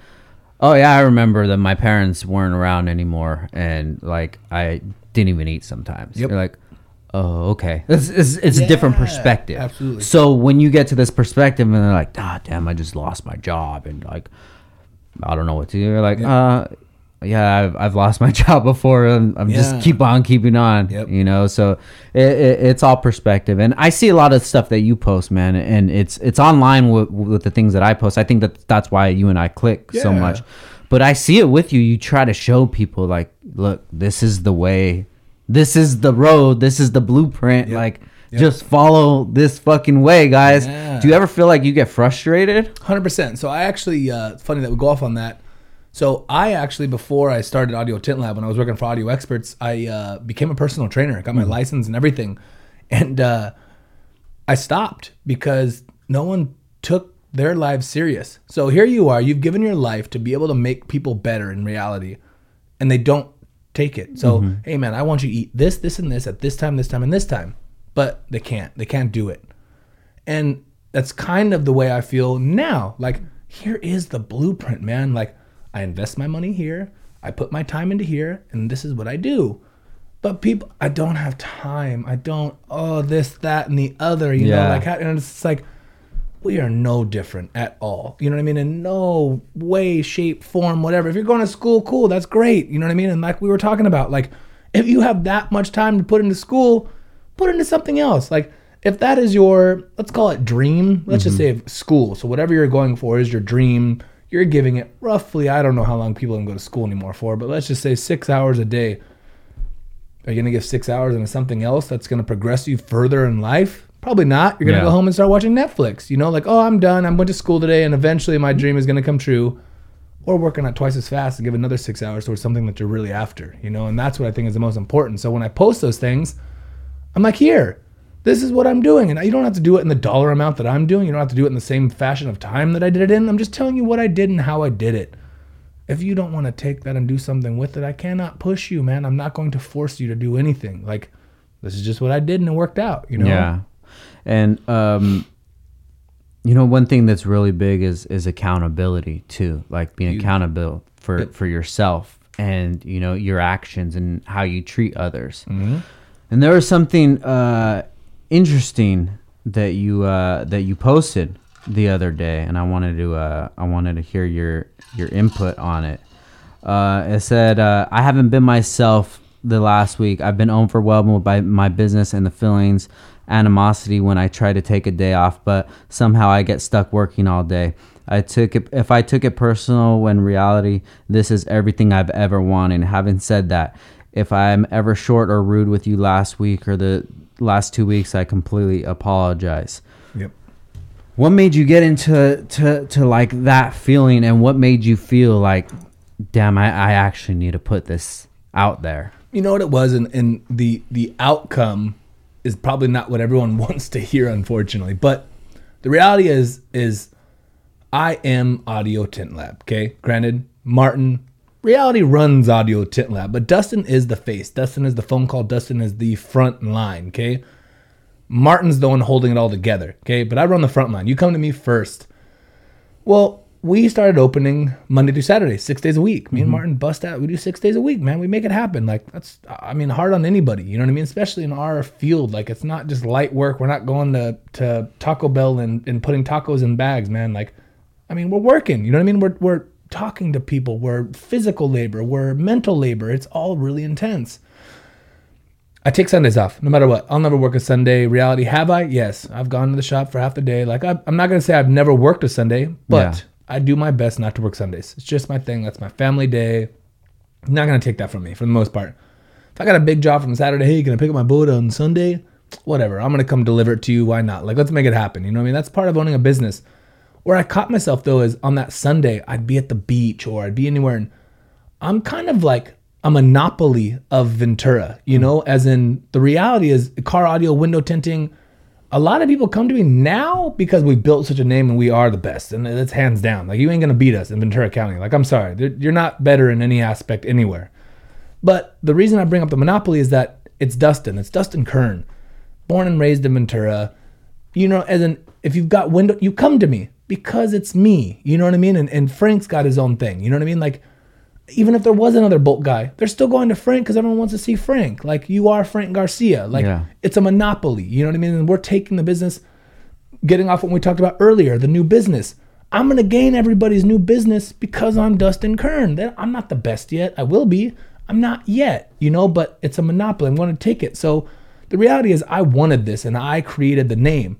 Oh yeah, I remember that my parents weren't around anymore, and like I didn't even eat sometimes. Yep. You're like, oh okay, it's, it's, it's a different perspective. absolutely. So when you get to this perspective, and they're like, ah, damn, I just lost my job, and like, I don't know what to do. You're like, uh, yeah, I've, I've lost my job before, and I'm Yeah. just keep on keeping on. Yep. You know, so it, it, it's all perspective, and I see a lot of stuff that you post, man, and it's it's online with, with the things that I post. I think that that's why you and I click so much. But I see it with you. You try to show people like, look, this is the way, this is the road, this is the blueprint. Yep. Like, Yep. just follow this fucking way, guys. Yeah. Do you ever feel like you get frustrated? Hundred percent. So I actually, uh, funny that we go off on that. So I actually, before I started Audio Tint Lab, when I was working for Audio Experts, I uh, became a personal trainer. I got my license and everything, and uh, I stopped because no one took their lives serious. So here you are, you've given your life to be able to make people better in reality, and they don't take it. So mm-hmm. hey, man, I want you to eat this, this, and this at this time, this time, and this time. but they can't. They can't do it. And that's kind of the way I feel now. Like, here is the blueprint, man. Like, I invest my money here, I put my time into here, and this is what I do. But people, I don't have time. I don't, oh, this, that, and the other, you Yeah. know, like, and it's like, we are no different at all. You know what I mean? In no way, shape, form, whatever. If you're going to school, cool, that's great. You know what I mean? And like we were talking about, like if you have that much time to put into school, put into something else. Like if that is your, let's call it dream, let's just mm-hmm. say school. So whatever you're going for is your dream. You're giving it roughly, I don't know how long people can go to school anymore for, but let's just say six hours a day. Are you going to give six hours into something else that's going to progress you further in life? Probably not. You're going to Yeah. go home and start watching Netflix. You know, like, oh, I'm done. I went to school today, and eventually my dream is going to come true. Or working on it twice as fast and give another six hours towards something that you're really after, you know? And that's what I think is the most important. So when I post those things, I'm like, here, this is what I'm doing. And you don't have to do it in the dollar amount that I'm doing. You don't have to do it in the same fashion of time that I did it in. I'm just telling you what I did and how I did it. If you don't want to take that and do something with it, I cannot push you, man. I'm not going to force you to do anything. Like, this is just what I did and it worked out, you know? Yeah. And um you know one thing that's really big is is accountability too. Like being accountable for for yourself and you know your actions and how you treat others. Mm-hmm. And there was something uh interesting that you uh that you posted the other day and I wanted to uh I wanted to hear your your input on it. Uh, it said, uh, I haven't been myself the last week. I've been overwhelmed by my business and the feelings, animosity when I try to take a day off, but somehow I get stuck working all day. I took it, if I took it personal when reality, this is everything I've ever wanted. Having said that, if I'm ever short or rude with you last week or the last two weeks, I completely apologize Yep. what made you get into to to like that feeling and what made you feel like damn i, I actually need to put this out there You know what it was, and, and the the outcome is probably not what everyone wants to hear, unfortunately. But the reality is is I am Audio Tint Lab. Okay, granted, Martin reality runs Audio Tint Lab, but Dustin is the face. Dustin is the phone call. Dustin is the front line. Okay, Martin's the one holding it all together. Okay, but I run the front line. You come to me first. Well, we started opening Monday through Saturday, six days a week. Me and mm-hmm. Martin bust out. We do six days a week, man. We make it happen. Like that's, I mean, hard on anybody. You know what I mean? Especially in our field. Like it's not just light work. We're not going to to Taco Bell and, and putting tacos in bags, man. Like, I mean, we're working. You know what I mean? We're we're talking to people. We're physical labor. We're mental labor. It's all really intense. I take Sundays off, no matter what. I'll never work a Sunday. Reality, have I? Yes, I've gone to the shop for half the day. Like I, I'm not gonna say I've never worked a Sunday, but Yeah. I do my best not to work Sundays. It's just my thing. That's my family day. I'm not gonna take that from me for the most part. If I got a big job from Saturday, hey, can I pick up my boat on Sunday? Whatever. I'm gonna come deliver it to you. Why not? Like let's make it happen. You know what I mean? That's part of owning a business. Where I caught myself though is on that Sunday, I'd be at the beach or I'd be anywhere and I'm kind of like a monopoly of Ventura, you hmm. know, as in the reality is car audio window tinting. A lot of people come to me now because we built such a name and we are the best, and it's hands down. Like you ain't gonna beat us in Ventura County. Like I'm sorry, you're not better in any aspect anywhere. But the reason I bring up the monopoly is that it's Dustin. It's Dustin Kern, born and raised in Ventura. You know, as an, if you've got window, you come to me because it's me. You know what I mean? And and Frank's got his own thing. You know what I mean? Like even if there was another Bolt guy, they're still going to Frank because everyone wants to see Frank. Like you are Frank Garcia. Like Yeah. it's a monopoly. You know what I mean? And we're taking the business, getting off what we talked about earlier, the new business. I'm gonna gain everybody's new business because I'm Dustin Kern. I'm not the best yet. I will be. I'm not yet, you know, but it's a monopoly. I'm gonna take it. So the reality is I wanted this and I created the name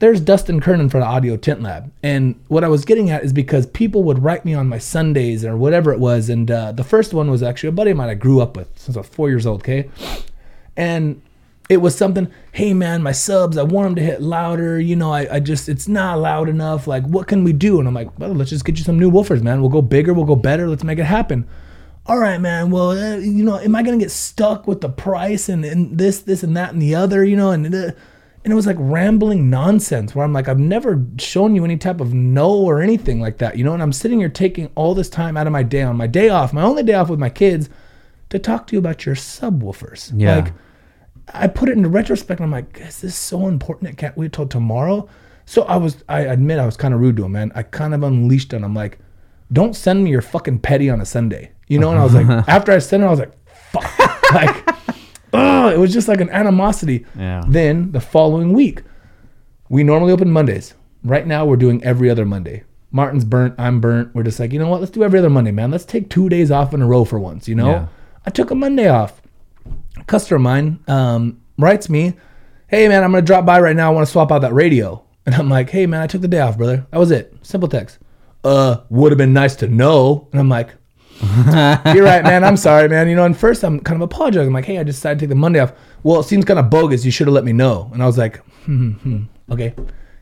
there's Dustin Kernan for the Audio Tint Lab. And what I was getting at is because people would write me on my Sundays or whatever it was. And uh, the first one was actually a buddy of mine I grew up with since I was four years old, okay? And it was something, hey man, my subs, I want them to hit louder. You know, I, I just, it's not loud enough. Like, what can we do? And I'm like, well, let's just get you some new woofers, man. We'll go bigger, we'll go better, let's make it happen. All right, man. Well, uh, you know, am I gonna get stuck with the price and, and this, this, and that, and the other? You know, and uh, and it was like rambling nonsense where I'm like, I've never shown you any type of no or anything like that, you know. And I'm sitting here taking all this time out of my day on my day off, my only day off with my kids, to talk to you about your subwoofers. Yeah. Like, I put it into retrospect. And I'm like, is this so important? It can't wait till tomorrow. So I was, I admit, I was kind of rude to him, man. I kind of unleashed on him, like, don't send me your fucking petty on a Sunday, you know. And I was like, after I sent it, I was like, fuck, like, oh, it was just like an animosity. Yeah. Then the following week, we normally open Mondays. Right now, we're doing every other Monday. Martin's burnt. I'm burnt. We're just like, you know what? Let's do every other Monday, man. Let's take two days off in a row for once. You know, Yeah. I took a Monday off. A customer of mine um, writes me, "Hey, man, I'm gonna drop by right now. I want to swap out that radio." And I'm like, "Hey, man, I took the day off, brother. That was it. Simple text. Uh, would have been nice to know." And I'm like, you're right, man. I'm sorry, man. You know, and first I'm kind of apologizing. I'm like, hey, I just decided to take the Monday off. Well, it seems kind of bogus. You should have let me know. And I was like, hmm, hmm, hmm. okay.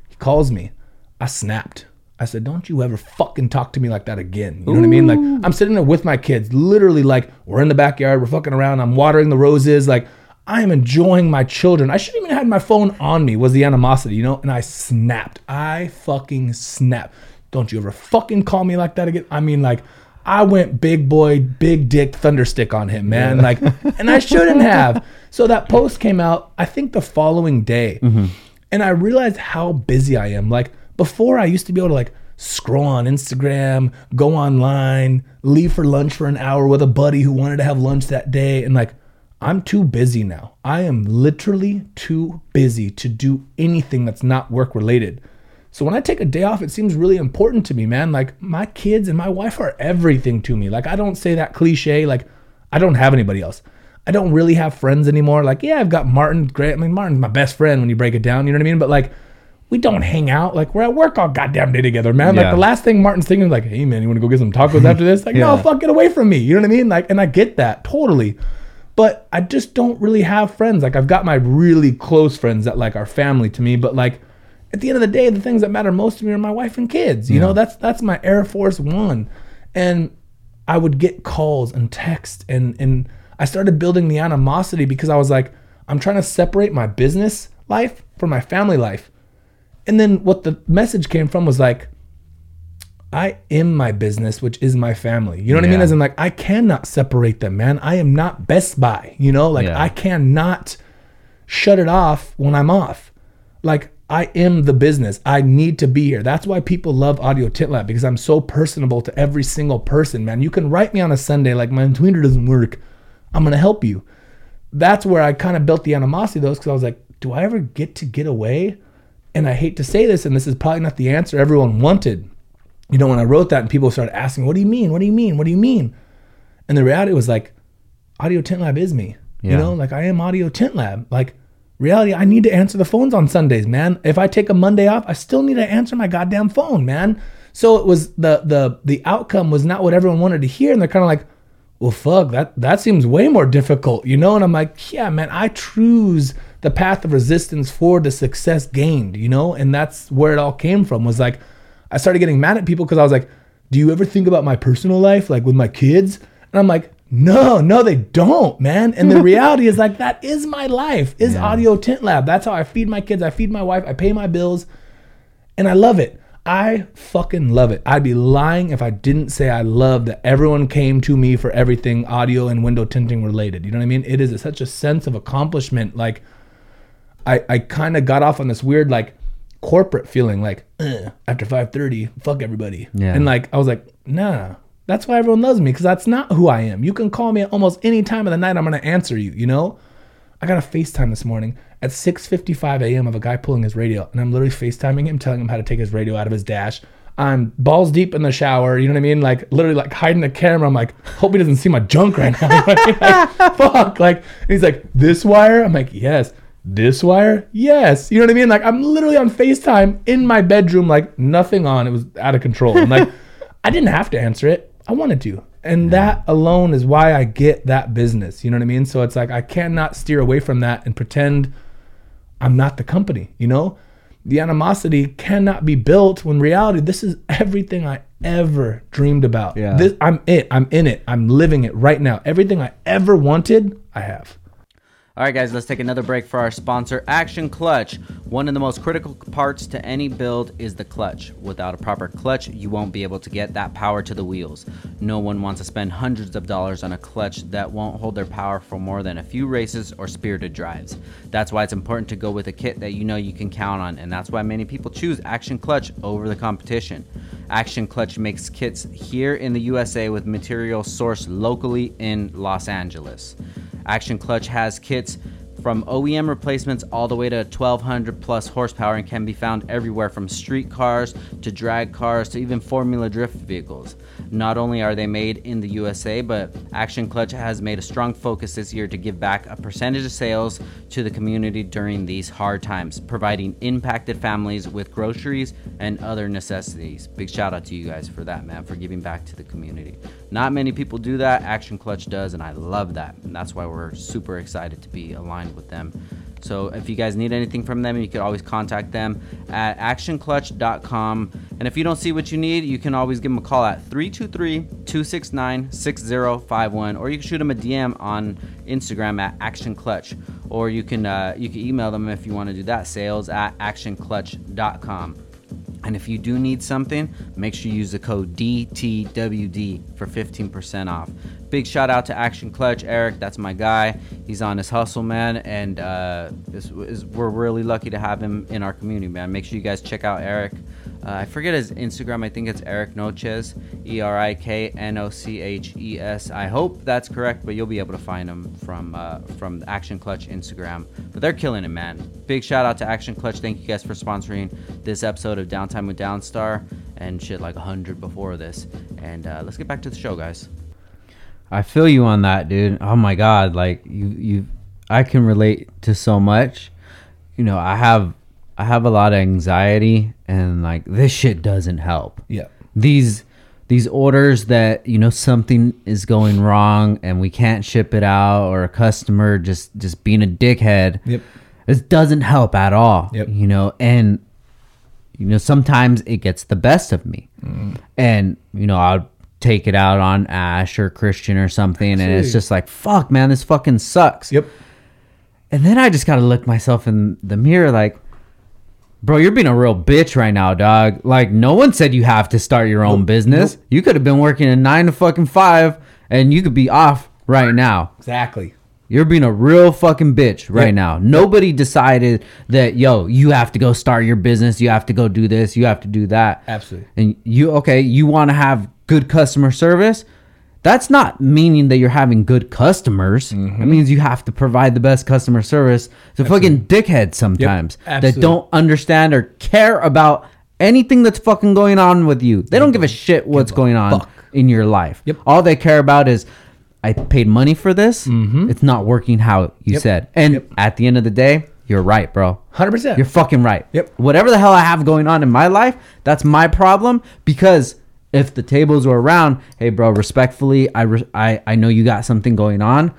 He calls me. I snapped. I said, don't you ever fucking talk to me like that again. You know what I mean? Like, I'm sitting there with my kids, literally, like, we're in the backyard, we're fucking around, I'm watering the roses. Like, I am enjoying my children. I shouldn't even have had my phone on me, was the animosity, you know? And I snapped. I fucking snapped. Don't you ever fucking call me like that again. I mean, like, I went big boy, big dick thunderstick on him, man. Like, and I shouldn't have. So that post came out, I think the following day. Mm-hmm. And I realized how busy I am. Like, before I used to be able to, like, scroll on Instagram, go online, leave for lunch for an hour with a buddy who wanted to have lunch that day. And, like, I'm too busy now. I am literally too busy to do anything that's not work related. So when I take a day off, it seems really important to me, man. Like my kids and my wife are everything to me. Like I don't say that cliche. Like I don't have anybody else. I don't really have friends anymore. Like yeah, I've got Martin. Great. I mean, Martin's my best friend when you break it down. You know what I mean? But like we don't hang out. Like we're at work all goddamn day together, man. Like the last thing Martin's thinking is like, hey man, you want to go get some tacos after this? Like no, fuck, get away from me. You know what I mean? Like, and I get that totally but I just don't really have friends. Like I've got my really close friends that like are family to me, but like at the end of the day, the things that matter most to me are my wife and kids. You know, that's that's my Air Force One. And I would get calls and texts and and I started building the animosity because I was like, I'm trying to separate my business life from my family life. And then what the message came from was like, I am my business, which is my family. You know what I mean? Yeah. As in, like, I cannot separate them, man. I am not Best Buy. You know, like Yeah. I cannot shut it off when I'm off. Like I am the business. I need to be here. That's why people love Audio Tint Lab because I'm so personable to every single person, man. You can write me on a Sunday like my tweeter doesn't work. I'm gonna help you. That's where I kind of built the animosity though, because I was like, do I ever get to get away? And I hate to say this, and this is probably not the answer everyone wanted. You know, when I wrote that and people started asking, what do you mean? What do you mean? What do you mean? And the reality was like, Audio Tint Lab is me. You know, like I am Audio Tint Lab. Like reality, I need to answer the phones on Sundays, man. If I take a Monday off, I still need to answer my goddamn phone, man. So it was the the the outcome was not what everyone wanted to hear, and they're kind of like, well, fuck, that that seems way more difficult, you know? And I'm like, yeah, man, I choose the path of resistance for the success gained, you know? And that's where it all came from. Was like, I started getting mad at people because I was like, do you ever think about my personal life, like with my kids? And I'm like, no, no, they don't, man. And the reality is like that is my life, is Audio Tint Lab. That's how I feed my kids. I feed my wife. I pay my bills, and I love it. I fucking love it. I'd be lying if I didn't say I love that everyone came to me for everything audio and window tinting related. You know what I mean? It is such a sense of accomplishment. Like, I, I kind of got off on this weird like corporate feeling like "Ugh, after 5.30 fuck everybody Yeah. and like i was like nah that's why everyone loves me because that's not who i am you can call me at almost any time of the night i'm gonna answer you you know i got a facetime this morning at 6.55 a.m of a guy pulling his radio and i'm literally facetiming him telling him how to take his radio out of his dash i'm balls deep in the shower you know what i mean like literally like hiding the camera i'm like hope he doesn't see my junk right now like, fuck like he's like this wire i'm like yes this wire? Yes. You know what I mean? Like I'm literally on FaceTime in my bedroom, like nothing on. It was out of control. And like I didn't have to answer it. I wanted to. And that alone is why I get that business. You know what I mean? So it's like I cannot steer away from that and pretend I'm not the company, you know? The animosity cannot be built when reality, this is everything I ever dreamed about. Yeah. This I'm it. I'm in it. I'm living it right now. Everything I ever wanted, I have. All right, guys, let's take another break for our sponsor, Action Clutch. One of the most critical parts to any build is the clutch. Without a proper clutch, you won't be able to get that power to the wheels. No one wants to spend hundreds of dollars on a clutch that won't hold their power for more than a few races or spirited drives. That's why it's important to go with a kit that you know you can count on, and that's why many people choose Action Clutch over the competition. Action Clutch makes kits here in the USA with material sourced locally in Los Angeles. Action Clutch has kits from OEM replacements all the way to 1200 plus horsepower and can be found everywhere from street cars to drag cars to even Formula Drift vehicles. Not only are they made in the USA, but Action Clutch has made a strong focus this year to give back a percentage of sales to the community during these hard times, providing impacted families with groceries and other necessities. Big shout out to you guys for that, man, for giving back to the community. Not many people do that. Action Clutch does, and I love that. And that's why we're super excited to be aligned with them. So if you guys need anything from them, you can always contact them at actionclutch.com. And if you don't see what you need, you can always give them a call at 323-269-6051 or you can shoot them a DM on Instagram at actionclutch or you can uh, you can email them if you want to do that sales at actionclutch.com. And if you do need something, make sure you use the code DTWD for 15% off. Big shout out to Action Clutch, Erik. That's my guy. He's on his hustle, man. And uh, we're really lucky to have him in our community, man. Make sure you guys check out Erik. Uh, I forget his Instagram. I think it's Erik Noches, E R I K N O C H E S. I hope that's correct, but you'll be able to find him from uh, from Action Clutch Instagram. But they're killing it, man. Big shout out to Action Clutch. Thank you guys for sponsoring this episode of Downtime with Downstar and shit like a hundred before this. And uh, let's get back to the show, guys. I feel you on that, dude. Oh my god, like you you I can relate to so much. You know, I have I have a lot of anxiety and like this shit doesn't help. Yeah. These these orders that, you know, something is going wrong and we can't ship it out or a customer just just being a dickhead. Yep. This doesn't help at all. Yep. You know, and you know, sometimes it gets the best of me. Mm-hmm. And, you know, I'll take it out on Ash or Christian or something and it's just like, fuck man, this fucking sucks. Yep. And then I just gotta look myself in the mirror like, bro, you're being a real bitch right now, dog. Like, no one said you have to start your own Nope, business. nope. You could have been working a nine to fucking five and you could be off right now. Exactly. You're being a real fucking bitch right Yep. now. Nobody decided that, yo, you have to go start your business. You have to go do this. You have to do that. Absolutely. And you, okay, you want to have good customer service. That's not meaning that you're having good customers. It means you have to provide the best customer service to fucking dickheads sometimes that don't understand or care about anything that's fucking going on with you. They don't give a shit what's going on fuck. in your life. Yep. All they care about is I paid money for this. It's not working how you Mm-hmm. Yep. said. And Yep. at the end of the day, you're right, bro. 100%. You're fucking right. Yep. Whatever the hell I have going on in my life, that's my problem because if the tables were around, hey, bro, respectfully, I, re- I, I know you got something going on,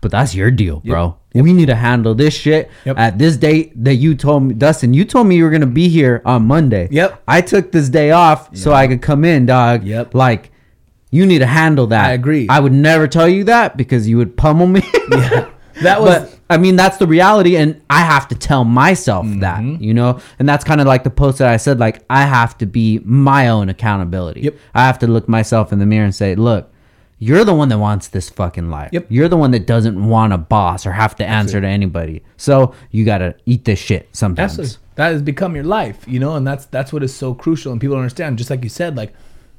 but that's your deal, bro. We need to handle this shit Yep. at this date that you told me, Dustin. You told me you were gonna be here on Monday. Yep. I took this day off so I could come in, dog. Yep. Like, you need to handle that. I agree. I would never tell you that because you would pummel me. That was but I mean that's the reality, and I have to tell myself that, Mm-hmm. you know, and that's kind of like the post that I said, like I have to be my own accountability. Yep. I have to look myself in the mirror and say, look, you're the one that wants this fucking life. Yep. You're the one that doesn't want a boss or have to answer to anybody. So you gotta eat this shit sometimes. Absolutely. That has become your life, you know, and that's that's what is so crucial. And people understand. Just like you said, like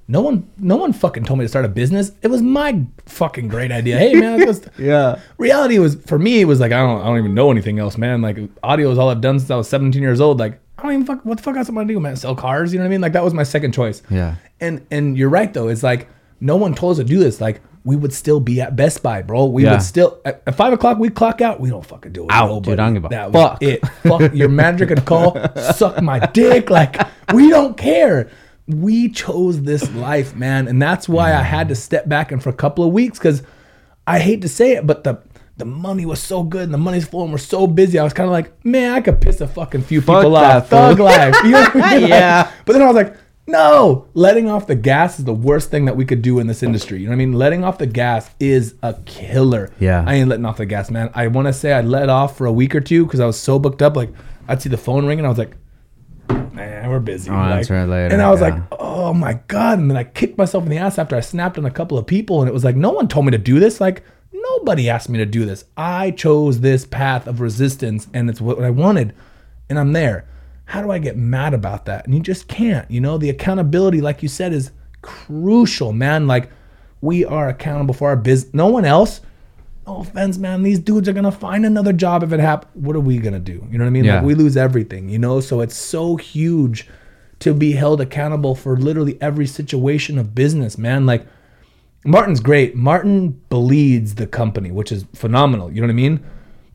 no one, no one fucking told me to start a business. It was my fucking great idea. Hey man, let's go st- Yeah. reality was for me. It was like I don't, I don't even know anything else, man. Like audio is all I've done since I was 17 years old. Like I don't even fuck. What the fuck else am I gonna do, man? Sell cars? You know what I mean? Like that was my second choice. Yeah. And and you're right though. It's like no one told us to do this. Like we would still be at Best Buy, bro. We Yeah. would still at, at five o'clock we clock out. We don't fucking do it. Out, nobody. dude, I don't give a fuck. It. Fuck your manager could call, suck my dick. Like we don't care. We chose this life, man, and that's why I had to step back and for a couple of weeks because I hate to say it, but the the money was so good and the money's flowing. We're so busy. I was kind of like, man, I could piss a fucking few Fuck people off. Thug life. You know what I mean? Like, Yeah. But then I was like, No, letting off the gas is the worst thing that we could do in this industry. You know what I mean? Letting off the gas is a killer. Yeah. I ain't letting off the gas, man. I want to say I let off for a week or two because I was so booked up. Like I'd see the phone ring and I was like, man, we're busy. Oh, like, that's right, later, And I was yeah. like, oh my god. And then I kicked myself in the ass after I snapped on a couple of people, and it was like, no one told me to do this. Like nobody asked me to do this. I chose this path of resistance, and it's what I wanted, and I'm there. How do I get mad about that? And you just can't. You know, the accountability, like you said, is crucial, man. Like we are accountable for our business. No one else. No offense, man. These dudes are gonna find another job if it happens. What are we gonna do? You know what I mean? Yeah. Like we lose everything. You know, so it's so huge to be held accountable for literally every situation of business, man. Like Martin's great. Martin bleeds the company, which is phenomenal. You know what I mean?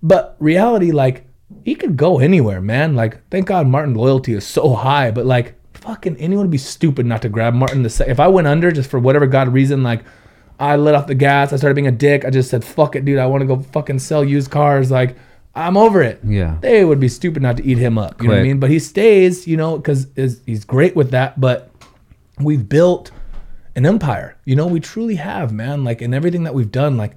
But reality, like, he could go anywhere, man. Like, thank God Martin's loyalty is so high. But like, fucking anyone would be stupid not to grab Martin. The se- if I went under just for whatever God reason, like, I let off the gas. I started being a dick. I just said, fuck it, dude. I want to go fucking sell used cars. Like, I'm over it. Yeah. They would be stupid not to eat him up. You know what I mean? But he stays, you know, because he's great with that. But we've built an empire. You know, we truly have, man. Like in everything that we've done, like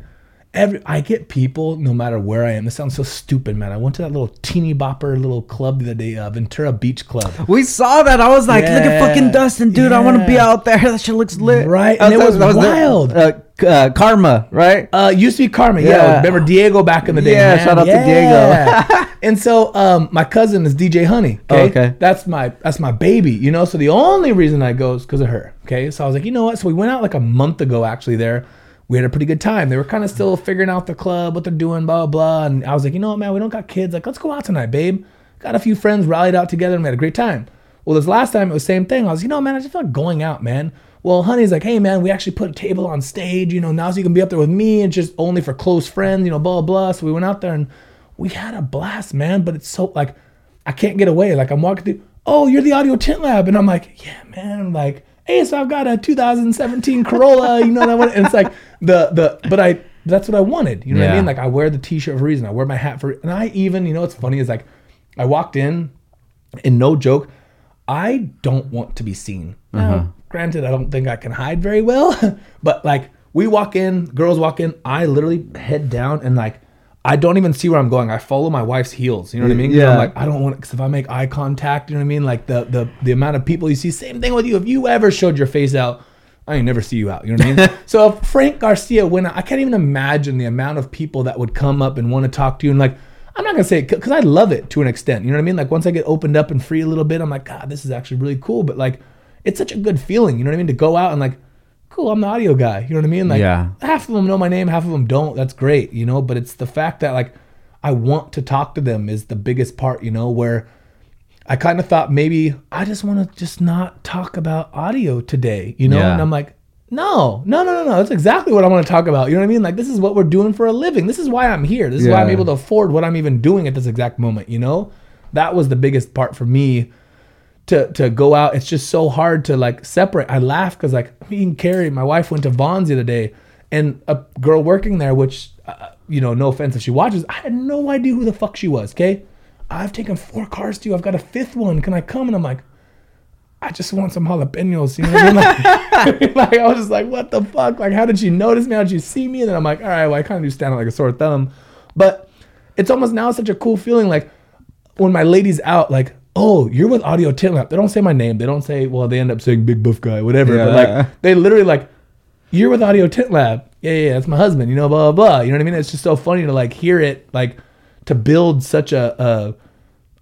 every I get people no matter where I am. This sounds so stupid, man. I went to that little teeny bopper little club the other day, uh, Ventura Beach Club. We saw that. I was like, look at fucking Dustin, dude. I want to be out there. That shit looks lit. Right, and it that- was that the, wild. uh, uh, Karma, right? Uh, used to be Karma. Yeah. Yeah. Remember Diego back in the day? Yeah, man? shout out to Diego. and so, um, my cousin is DJ Honey. Okay? Oh, okay. That's my that's my baby. You know. So the only reason I go is because of her. Okay. So I was like, you know what? So we went out like a month ago. Actually, there. We had a pretty good time. They were kind of still figuring out the club, what they're doing, blah, blah, blah. And I was like, you know what, man, we don't got kids. Like, let's go out tonight, babe. Got a few friends rallied out together and we had a great time. Well, this last time it was the same thing. I was, you know, man, I just feel like going out, man. Well, honey's like, hey, man, we actually put a table on stage, you know, now so you can be up there with me and just only for close friends, you know, blah, blah, blah. So we went out there and we had a blast, man. But it's so, like, I can't get away. Like, I'm walking through, oh, you're the Audio Tint Lab. And I'm like, yeah, man. Like, hey, so I've got a 2017 Corolla, you know, and, I want, and it's like, the, the, but I, that's what I wanted. You know what I mean? Like, I wear the t shirt for a reason. I wear my hat for, and I even, you know, what's funny is like, I walked in, and no joke, I don't want to be seen. Now, granted, I don't think I can hide very well, but like we walk in, girls walk in, I literally head down and like I don't even see where I'm going. I follow my wife's heels. You know what I mean? Yeah. I'm like I don't want because if I make eye contact, you know what I mean? Like the the the amount of people you see. Same thing with you. If you ever showed your face out. I ain't never see you out. You know what I mean? so if Frank Garcia went out, I can't even imagine the amount of people that would come up and want to talk to you. And like, I'm not gonna say it because I love it to an extent. You know what I mean? Like once I get opened up and free a little bit, I'm like, God, this is actually really cool. But like, it's such a good feeling. You know what I mean? To go out and like, cool, I'm the audio guy. You know what I mean? Like, Yeah. half of them know my name, half of them don't. That's great, you know. But it's the fact that like, I want to talk to them is the biggest part. You know, where I kind of thought maybe I just want to just not talk about audio today. You know, Yeah. and I'm like. No, no, no, no, no. That's exactly what I want to talk about. You know what I mean? Like, this is what we're doing for a living. This is why I'm here. This is why I'm able to afford what I'm even doing at this exact moment. You know, that was the biggest part for me to to go out. It's just so hard to like separate. I laugh because like me and Carrie, my wife went to Vons the other day, and a girl working there, which uh, you know, no offense if she watches, I had no idea who the fuck she was. Okay, I've taken four cars to you. I've got a fifth one. Can I come? And I'm like. I just want some jalapenos. You know I mean? Like, like, I was just like, what the fuck? Like, how did she notice me? How did she see me? And then I'm like, all right, well, I kind of do stand out like a sore thumb. But it's almost now such a cool feeling. Like when my lady's out, like, oh, you're with Audio Lab. They don't say my name. They don't say, well, they end up saying big buff guy, whatever. But like, they literally like, you're with Audio Tint Lab. Yeah, yeah, yeah, that's my husband. You know, blah blah blah. You know what I mean? It's just so funny to like hear it, like to build such a. a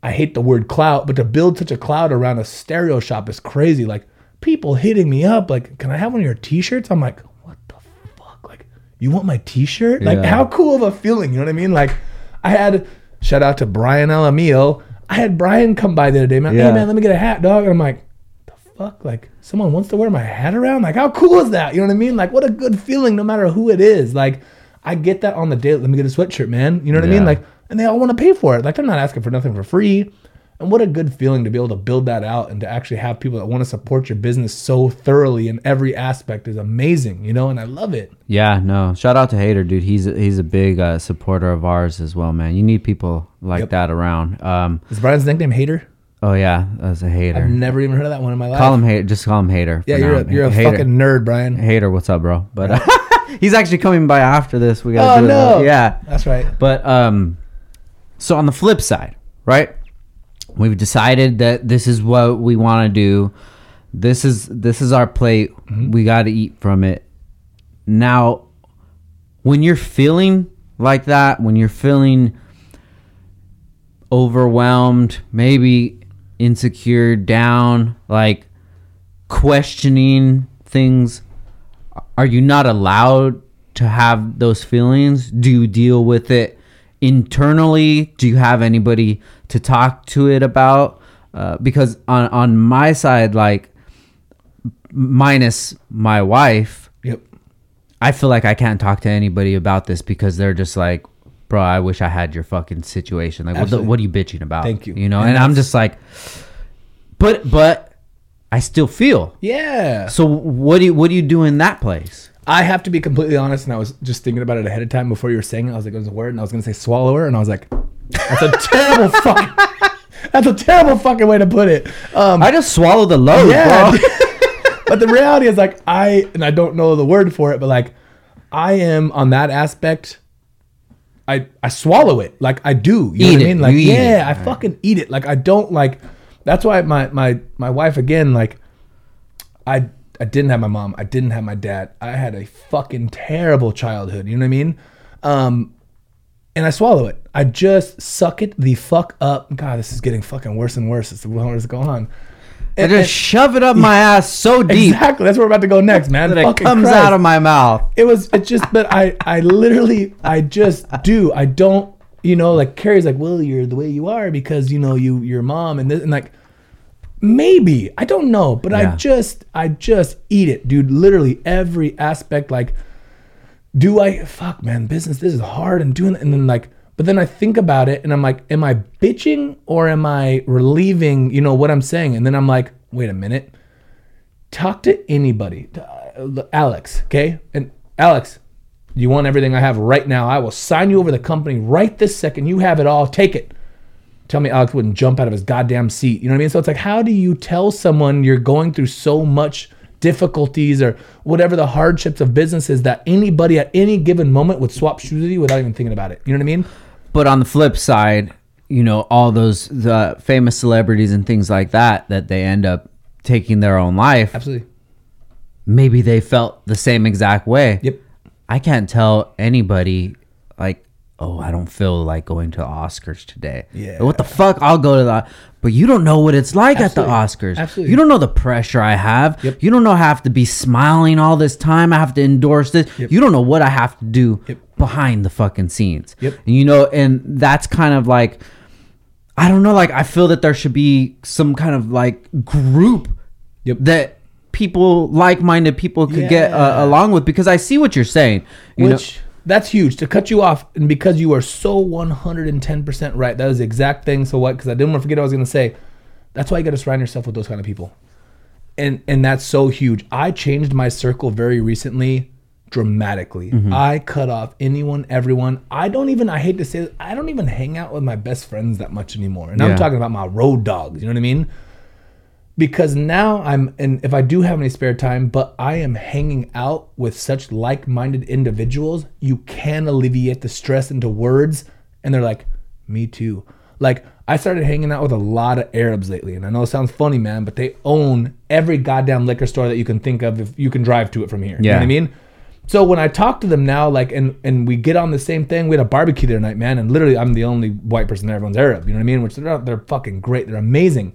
I hate the word clout, but to build such a cloud around a stereo shop is crazy. Like people hitting me up, like, "Can I have one of your T-shirts?" I'm like, "What the fuck? Like, you want my T-shirt? Like, Yeah. how cool of a feeling? You know what I mean? Like, I had shout out to Brian Alamio. I had Brian come by the other day, man. Yeah. Hey man, let me get a hat, dog. And I'm like, the fuck? Like, someone wants to wear my hat around? Like, how cool is that? You know what I mean? Like, what a good feeling, no matter who it is. Like, I get that on the day. Let me get a sweatshirt, man. You know what I mean? Like, and they all want to pay for it. Like, they're not asking for nothing for free. And what a good feeling to be able to build that out and to actually have people that want to support your business so thoroughly in every aspect is amazing, you know, and I love it. Yeah, no. Shout out to Hater, dude. He's he's a big uh, supporter of ours as well, man. You need people like Yep. that around. Um, Is Brian's nickname Hater? Oh yeah, that's a hater. I've never even heard of that one in my life. Call him hater. Just call him hater. yeah, you're now. a, you're a hater. fucking nerd, Brian. hater. What's up, bro? But uh, he's actually coming by after this. We gotta Oh do no. it. Yeah. that's right. But um, so on the flip side, right? We've decided that this is what we want to do. This is this is our plate. Mm-hmm. We got to eat from it. Now, when you're feeling like that, when you're feeling overwhelmed, maybe insecure, down, like questioning things, are you not allowed to have those feelings? Do you deal with it internally? Do you have anybody to talk to it about? Uh, because on on my side, like minus my wife, Yep. I feel like I can't talk to anybody about this because they're just like, bro, I wish I had your fucking situation. Like, what, the, what are you bitching about? Thank you. You know, And and, I'm just like, but but I still feel. Yeah. So what do you what do you do in that place? I have to be completely honest, and I was just thinking about it ahead of time before you were saying it. I was like, it was a word, and I was gonna say swallower, and I was like, that's a terrible fucking, that's a terrible fucking way to put it. Um, I just swallow the load, yeah. bro. but the reality is, like, I and I don't know the word for it, but like, I am on that aspect. I I swallow it like I do. You know what it. I mean? Like, You yeah. I fucking eat it. Like, I don't like. That's why my my my wife again like. I I didn't have my mom. I didn't have my dad. I had a fucking terrible childhood. You know what I mean? Um, and I swallow it. I just suck it the fuck up. God, this is getting fucking worse and worse as the longer it's going on. I just and- shove it up my ass so deep exactly. That's where we're about to go next, man. that it Fucking comes Christ. out of my mouth. It was. It just. But I. I literally. I just do. I don't. You know, like Carrie's like, well, you're the way you are because you know you your mom and this and like. Maybe I don't know, but I just I just eat it, dude. Literally every aspect. Like, do I fuck man? Business this is hard and doing and then like, but then I think about it and I'm like, am I bitching or am I relieving? You know what I'm saying? And then I'm like, wait a minute. Talk to anybody, Uh, Alex. Okay, and Alex, you want everything I have right now? I will sign you over the company right this second. You have it all. Take it tell me Alex wouldn't jump out of his goddamn seat. You know what I mean? So it's like, how do you tell someone you're going through so much difficulties or whatever the hardships of business is that anybody at any given moment would swap shoes with you without even thinking about it? You know what I mean? But on the flip side, you know, all those the famous celebrities and things like that that they end up taking their own life. Absolutely. Maybe they felt the same exact way. Yep. I can't tell anybody like, oh, I don't feel like going to Oscars today. Yeah. What the fuck? I'll go to the. But you don't know what it's like Absolutely. at the Oscars. Absolutely. You don't know the pressure I have. Yep. You don't know I have to be smiling all this time. I have to endorse this. Yep. You don't know what I have to do Yep. behind the fucking scenes. Yep. And you know, and that's kind of like, I don't know. Like I feel that there should be some kind of like group Yep. that people like-minded people could get uh, along with because I see what you're saying. You know, Which that's huge to cut you off, and because you are so 110% right. That is the exact thing. So what? Because I didn't want to forget what I was going to say. That's why you got to surround yourself with those kind of people, and and that's so huge. I changed my circle very recently, dramatically. Mm-hmm. I cut off anyone, everyone. I don't even. I hate to say this. I don't even hang out with my best friends that much anymore. And Yeah. I'm talking about my road dogs. You know what I mean? Because now I'm and if I do have any spare time, but I am hanging out with such like-minded individuals, you can alleviate the stress into words and they're like, "Me too." Like I started hanging out with a lot of Arabs lately, and I know it sounds funny, man, but they own every goddamn liquor store that you can think of if you can drive to it from here. You know Yeah. what I mean? So when I talk to them now, like, and and we get on the same thing, we had a barbecue the other night, man, and literally I'm the only white person there. Everyone's Arab. You know what I mean? Which they're they're fucking great. They're amazing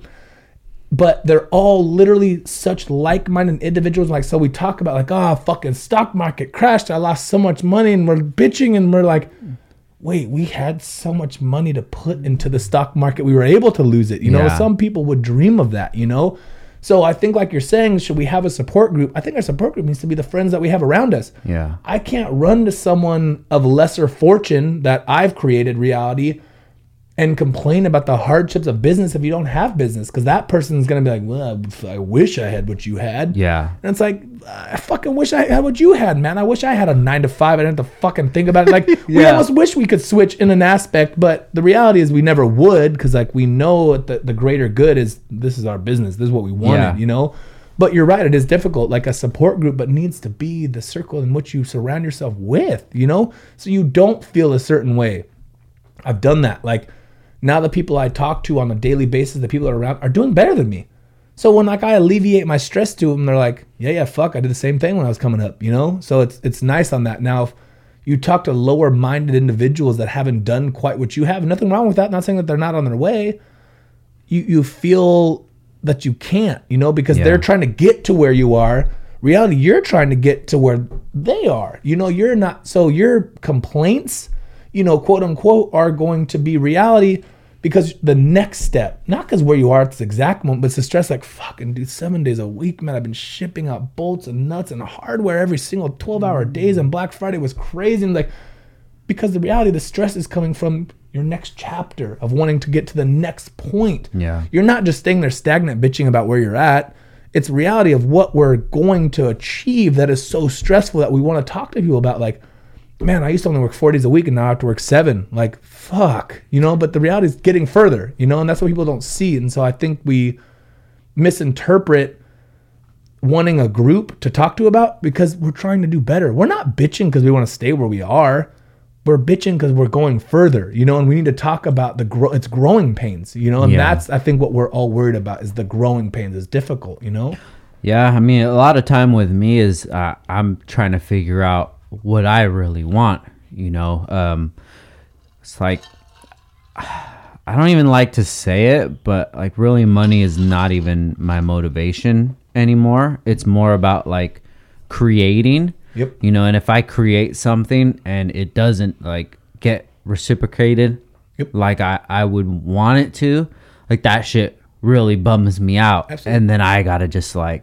but they're all literally such like-minded individuals. Like, so we talk about like, oh, fucking stock market crashed. I lost so much money, and we're bitching, and we're like, wait, we had so much money to put into the stock market, we were able to lose it. You know, Yeah. some people would dream of that. You know, so I think like you're saying, should we have a support group? I think our support group needs to be the friends that we have around us. Yeah. I can't run to someone of lesser fortune that I've created reality and complain about the hardships of business if you don't have business because that person's gonna be like, well, I wish I had what you had. Yeah. And it's like, I fucking wish I had what you had, man. I wish I had a nine to five. I didn't have to fucking think about it. Like, we almost wish we could switch in an aspect, but the reality is we never would because, like, we know that the greater good is this is our business. This is what we wanted, Yeah. you know? But you're right. It is difficult, like a support group, but needs to be the circle in which you surround yourself with, you know? So you don't feel a certain way. I've done that. Like, now the people I talk to on a daily basis, the people that are around, are doing better than me. So when like I alleviate my stress to them, they're like, yeah, yeah, fuck, I did the same thing when I was coming up, you know. So it's it's nice on that. Now, if you talk to lower minded individuals that haven't done quite what you have, nothing wrong with that. Not saying that they're not on their way. You you feel that you can't, you know, because Yeah. they're trying to get to where you are. Reality, you're trying to get to where they are. You know, you're not. So your complaints, you know, quote unquote, are going to be reality because the next step, not because where you are at this exact moment, but it's the stress like, fucking dude, seven days a week, man. I've been shipping out bolts and nuts and hardware every single 12 hour mm. days, and Black Friday was crazy. And like, because the reality, the stress is coming from your next chapter of wanting to get to the next point. Yeah. You're not just staying there stagnant, bitching about where you're at. It's reality of what we're going to achieve that is so stressful that we want to talk to people about. Like, man, I used to only work four days a week and now I have to work seven. Like, fuck, you know. But the reality is getting further, you know, and that's what people don't see. And so I think we misinterpret wanting a group to talk to about because we're trying to do better. We're not bitching because we want to stay where we are. We're bitching because we're going further, you know, and we need to talk about the grow. It's growing pains, you know, and Yeah. that's I think what we're all worried about is the growing pains. is difficult, you know. Yeah, I mean, a lot of time with me is uh, I'm trying to figure out what I really want. You know, um, it's like I don't even like to say it, but like, really, money is not even my motivation anymore. It's more about like creating. Yep. You know, and if I create something and it doesn't like get reciprocated Yep. like I, I would want it to, like that shit really bums me out. Absolutely. And then I gotta just like,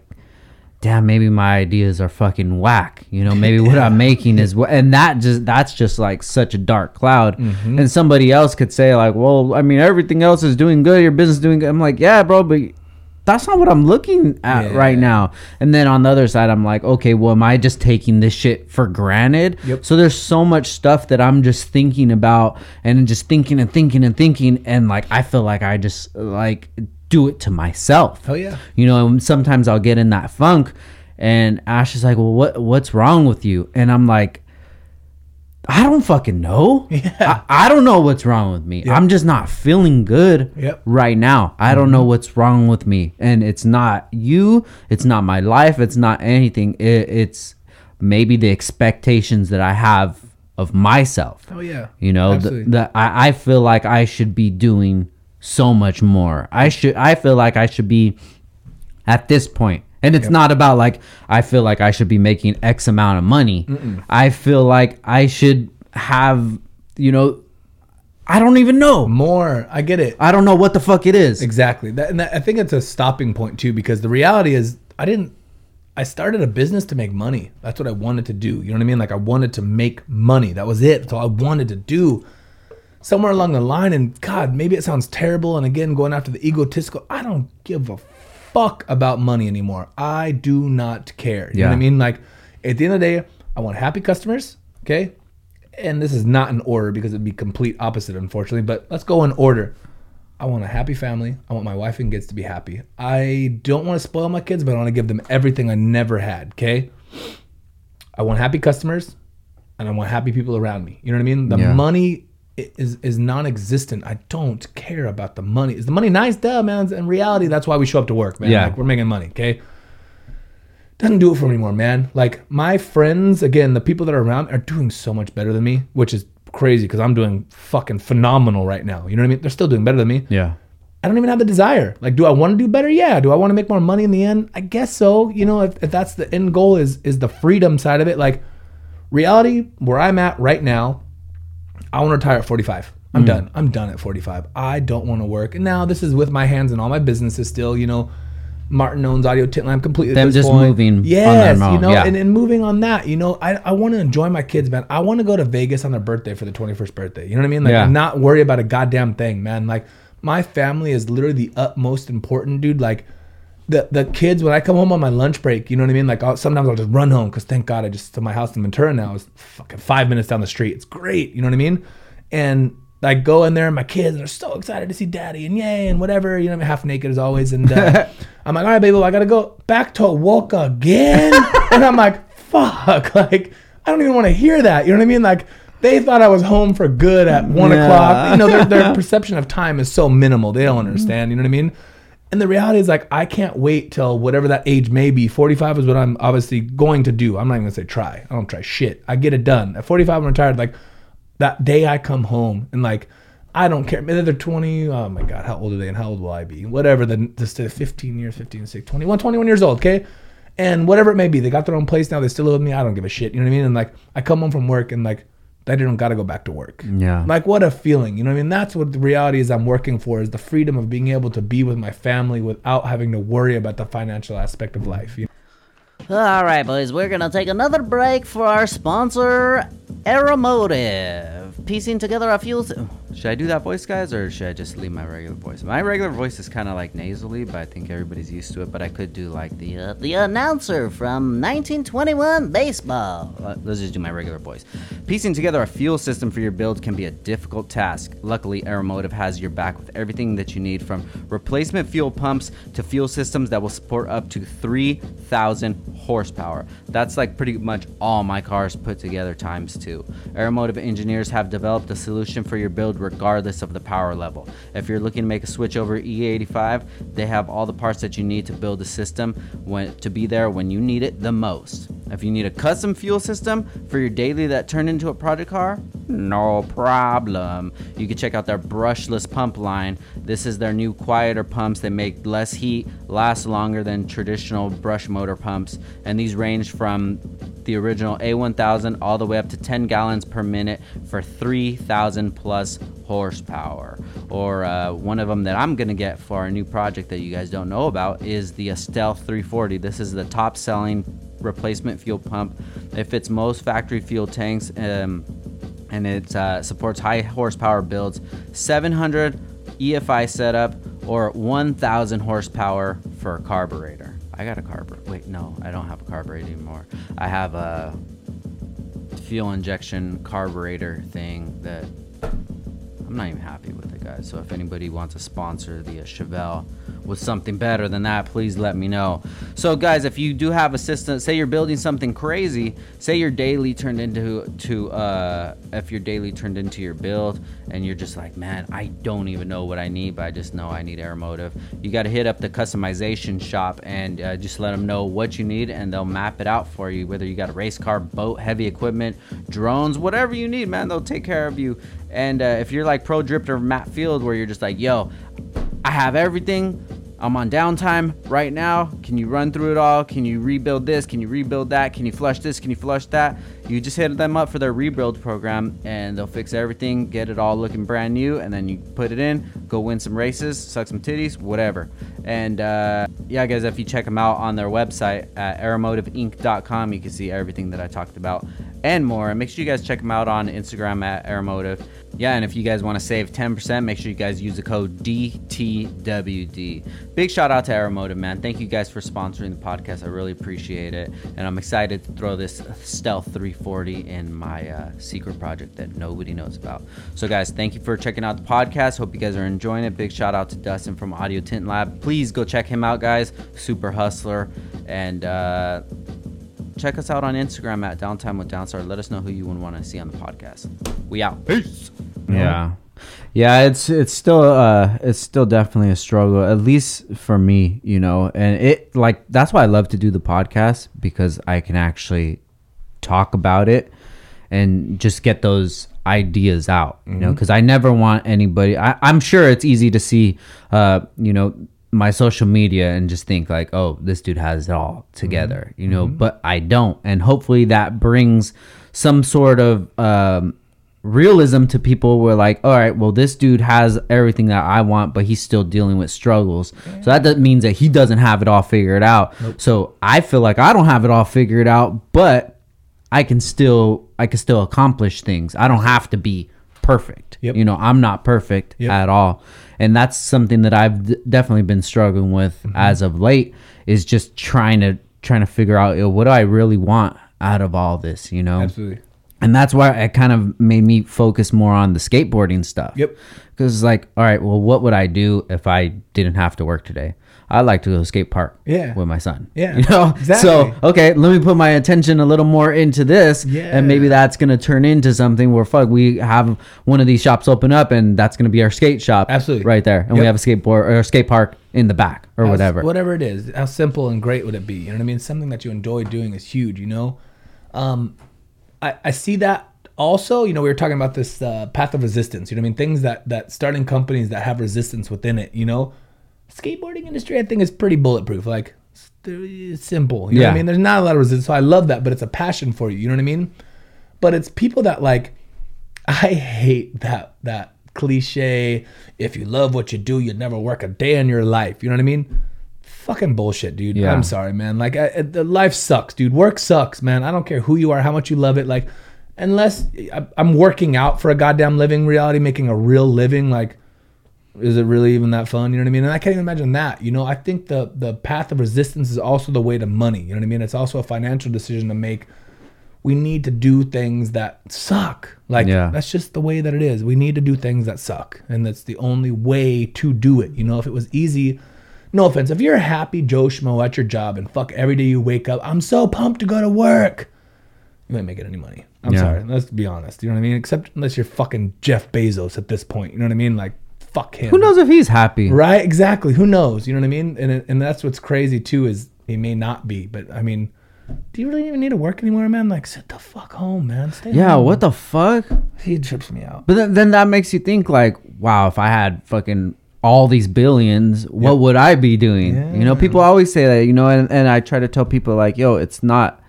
damn, maybe my ideas are fucking whack. You know, maybe what I'm making is what, and that just that's just like such a dark cloud. Mm-hmm. And somebody else could say like, well, I mean, everything else is doing good. Your business is doing good. I'm like, yeah, bro, but that's not what I'm looking at Yeah. right now. And then on the other side, I'm like, okay, well, am I just taking this shit for granted? Yep. So there's so much stuff that I'm just thinking about and just thinking and thinking and thinking. And like, I feel like I just like do it to myself. Oh yeah. You know, and sometimes I'll get in that funk and Ash is like, well, what, what's wrong with you? And I'm like, I don't fucking know. Yeah. I, I don't know what's wrong with me. I'm just not feeling good Yep. right now. I don't know mm-hmm. what's wrong with me. And it's not you. It's not my life. It's not anything. It, it's maybe the expectations that I have of myself. Oh yeah. You know, that. I, I feel like I should be doing so much more. I should. I feel like I should be at this point. And it's not about like I feel like I should be making X amount of money. I feel like I should have, you know, I don't even know. More. I get it. I don't know what the fuck it is. Exactly. That, and that, I think it's a stopping point too, because the reality is, I didn't. I started a business to make money. That's what I wanted to do. You know what I mean? Like I wanted to make money. That was it. That's all I wanted to do. Somewhere along the line, and God, maybe it sounds terrible. And again, going after the egotistical, I don't give a fuck about money anymore. I do not care. You know what I mean? Like at the end of the day, I want happy customers. Okay. And this is not in order because it'd be complete opposite, unfortunately. But let's go in order. I want a happy family. I want my wife and kids to be happy. I don't want to spoil my kids, but I want to give them everything I never had. Okay. I want happy customers, and I want happy people around me. You know what I mean? The Yeah. money is is non-existent. I don't care about the money. Is the money nice? Duh, man. In reality, that's why we show up to work, man. Yeah. Like we're making money. Okay. Doesn't do it for me anymore, man. Like my friends, again, the people that are around are doing so much better than me, which is crazy because I'm doing fucking phenomenal right now. You know what I mean? They're still doing better than me. Yeah. I don't even have the desire. Like, do I want to do better? Yeah. Do I want to make more money in the end? I guess so. You know, if, if that's the end goal is is the freedom side of it. Like, reality where I'm at right now, I want to retire at 45. I'm hmm. done. I'm done at 45. I don't want to work. And now this is with my hands and all my businesses still. You know, Martin owns Audio Tint Lab completely. Them just point. moving Yes, you know, yeah. and, and moving on that, you know, I, I want to enjoy my kids, man. I want to go to Vegas on their birthday for the 21st birthday. You know what I mean? Like, Yeah. not worry about a goddamn thing, man. Like, my family is literally the utmost important, dude. Like, the the kids when I come home on my lunch break, you know what I mean? Like I'll, sometimes I'll just run home because thank God I just to my house in Ventura now is fucking five minutes down the street. It's great, you know what I mean? And I go in there and my kids are so excited to see daddy and yay and whatever, you know, I'm half naked as always. And uh, I'm like, all right, baby, well, I gotta go back to work again. and I'm like, fuck, like I don't even want to hear that. You know what I mean? Like they thought I was home for good at one Yeah. o'clock. You know, their, their perception of time is so minimal. They don't understand. You know what I mean? And the reality is, like, I can't wait till whatever that age may be. 45 is what I'm obviously going to do. I'm not even gonna say try. I don't try shit. I get it done. At 45, I'm retired. Like, that day I come home and, like, I don't care. Maybe they're 20. Oh my God, how old are they and how old will I be? Whatever. The, the 15 years, 15, 16, 21, 21 years old, okay? And whatever it may be, they got their own place now. They still live with me. I don't give a shit. You know what I mean? And, like, I come home from work and, like, I don't gotta go back to work. Yeah. Like what a feeling. You know what I mean? That's what the reality is I'm working for is the freedom of being able to be with my family without having to worry about the financial aspect of life. You know? All right, boys, we're gonna take another break for our sponsor, Aeromotive. Piecing together a few. Th- Should I do that voice, guys, or should I just leave my regular voice? My regular voice is kind of like nasally, but I think everybody's used to it. But I could do like the. Uh, the announcer from 1921 baseball. uh, let's just do my regular voice. Piecing together a fuel system for your build can be a difficult task. Luckily, Aeromotive has your back with everything that you need from replacement fuel pumps to fuel systems that will support up to 3,000 horsepower. That's like pretty much all my cars put together times two. Aeromotive engineers have developed a solution for your build regardless of the power level. If you're looking to make a switch over E85, they have all the parts that you need to build a system when to be there when you need it the most. If you need a custom fuel system for your daily that turned into a project car, no problem. You can check out their brushless pump line. This is their new quieter pumps. that make less heat, last longer than traditional brush motor pumps, and these range from the original A1000 all the way up to 10 gallons per minute for 3,000 plus horsepower. Or uh, one of them that I'm gonna get for our new project that you guys don't know about is the Stealth 340. This is the top selling replacement fuel pump. It fits most factory fuel tanks. Um, and it uh, supports high horsepower builds 700 EFI setup or 1000 horsepower for a carburetor. I got a carburetor. Wait, no, I don't have a carburetor anymore. I have a fuel injection carburetor thing that I'm not even happy with it, guys. So if anybody wants to sponsor the uh, Chevelle with something better than that, please let me know. So, guys, if you do have a system, say you're building something crazy, say your daily turned into to uh, if your daily turned into your build, and you're just like, man, I don't even know what I need, but I just know I need Aeromotive. You got to hit up the customization shop and uh, just let them know what you need, and they'll map it out for you. Whether you got a race car, boat, heavy equipment, drones, whatever you need, man, they'll take care of you. And uh, if you're like Pro Drifter Matt Field, where you're just like, yo, I have everything. I'm on downtime right now. Can you run through it all? Can you rebuild this? Can you rebuild that? Can you flush this? Can you flush that? You just hit them up for their rebuild program and they'll fix everything, get it all looking brand new, and then you put it in, go win some races, suck some titties, whatever. And uh, yeah, guys, if you check them out on their website at aeromotiveinc.com, you can see everything that I talked about and more. And make sure you guys check them out on Instagram at aeromotive. Yeah, and if you guys want to save 10%, make sure you guys use the code DTWD. Big shout out to Aeromotive, man. Thank you guys for sponsoring the podcast. I really appreciate it. And I'm excited to throw this Stealth 340 in my uh, secret project that nobody knows about. So, guys, thank you for checking out the podcast. Hope you guys are enjoying it. Big shout out to Dustin from Audio Tint Lab. Please go check him out, guys. Super hustler. And, uh, check us out on Instagram at Downtime with Downstar. Let us know who you would want to see on the podcast. We out. Peace. Yeah. Yeah, it's it's still uh it's still definitely a struggle at least for me, you know. And it like that's why I love to do the podcast because I can actually talk about it and just get those ideas out, you know, cuz I never want anybody I I'm sure it's easy to see uh you know my social media and just think like, "Oh, this dude has it all together." You know, but I don't. And hopefully that brings some sort of um realism to people where like all right well this dude has everything that i want but he's still dealing with struggles. So that means that he doesn't have it all figured out. So i feel like i don't have it all figured out but i can still i can still accomplish things i don't have to be perfect Yep. you know i'm not perfect Yep. at all and that's something that i've d- definitely been struggling with Mm-hmm. as of late is just trying to trying to figure out yo, what do i really want out of all this you know Absolutely. and that's why it kind of made me focus more on the skateboarding stuff. Yep. Because it's like, all right, well, what would I do if I didn't have to work today? I'd like to go to skate park. Yeah. With my son. Yeah, You know. exactly. So okay, let me put my attention a little more into this, Yeah. and maybe that's gonna turn into something where fuck, we have one of these shops open up, and that's gonna be our skate shop. Absolutely. Right there, and we have a skateboard or a skate park in the back or How- whatever. Whatever it is, how simple and great would it be? You know what I mean? Something that you enjoy doing is huge. You know, um, I I see that also. You know, we were talking about this uh, path of resistance. You know what I mean? Things that that starting companies that have resistance within it. You know, skateboarding industry I think is pretty bulletproof. Like it's, simple. You know what Yeah. I mean? There's not a lot of resistance. So I love that, but it's a passion for you. You know what I mean? But it's people that like I hate that that cliche. If you love what you do, you'd never work a day in your life. You know what I mean? Fucking bullshit, dude. Yeah. I'm sorry, man. Like, I, I- the life sucks, dude. Work sucks, man. I don't care who you are, how much you love it. Like, unless I, I'm working out for a goddamn living reality, making a real living, like, is it really even that fun? You know what I mean? And I can't even imagine that. You know, I think the the path of resistance is also the way to money. You know what I mean? It's also a financial decision to make. We need to do things that suck. Like Yeah. that's just the way that it is. We need to do things that suck, and that's the only way to do it. You know, if it was easy, no offense, if you're a happy Joe Schmo at your job and fuck every day you wake up, I'm so pumped to go to work. You ain't making any money. I'm Yeah. sorry. Let's be honest. You know what I mean? Except unless you're fucking Jeff Bezos at this point. You know what I mean? Like fuck him. Who knows if he's happy? Right? Exactly. Who knows? You know what I mean? And and that's what's crazy too is he may not be, but I mean, do you really even need to work anymore, man? Like sit the fuck home, man. Stay Yeah. home. What the fuck? He trips me out. But then, then that makes you think like, wow, if I had fucking all these billions, what would I be doing? You know, people always say that, you know, and, and I try to tell people like, yo, it's not,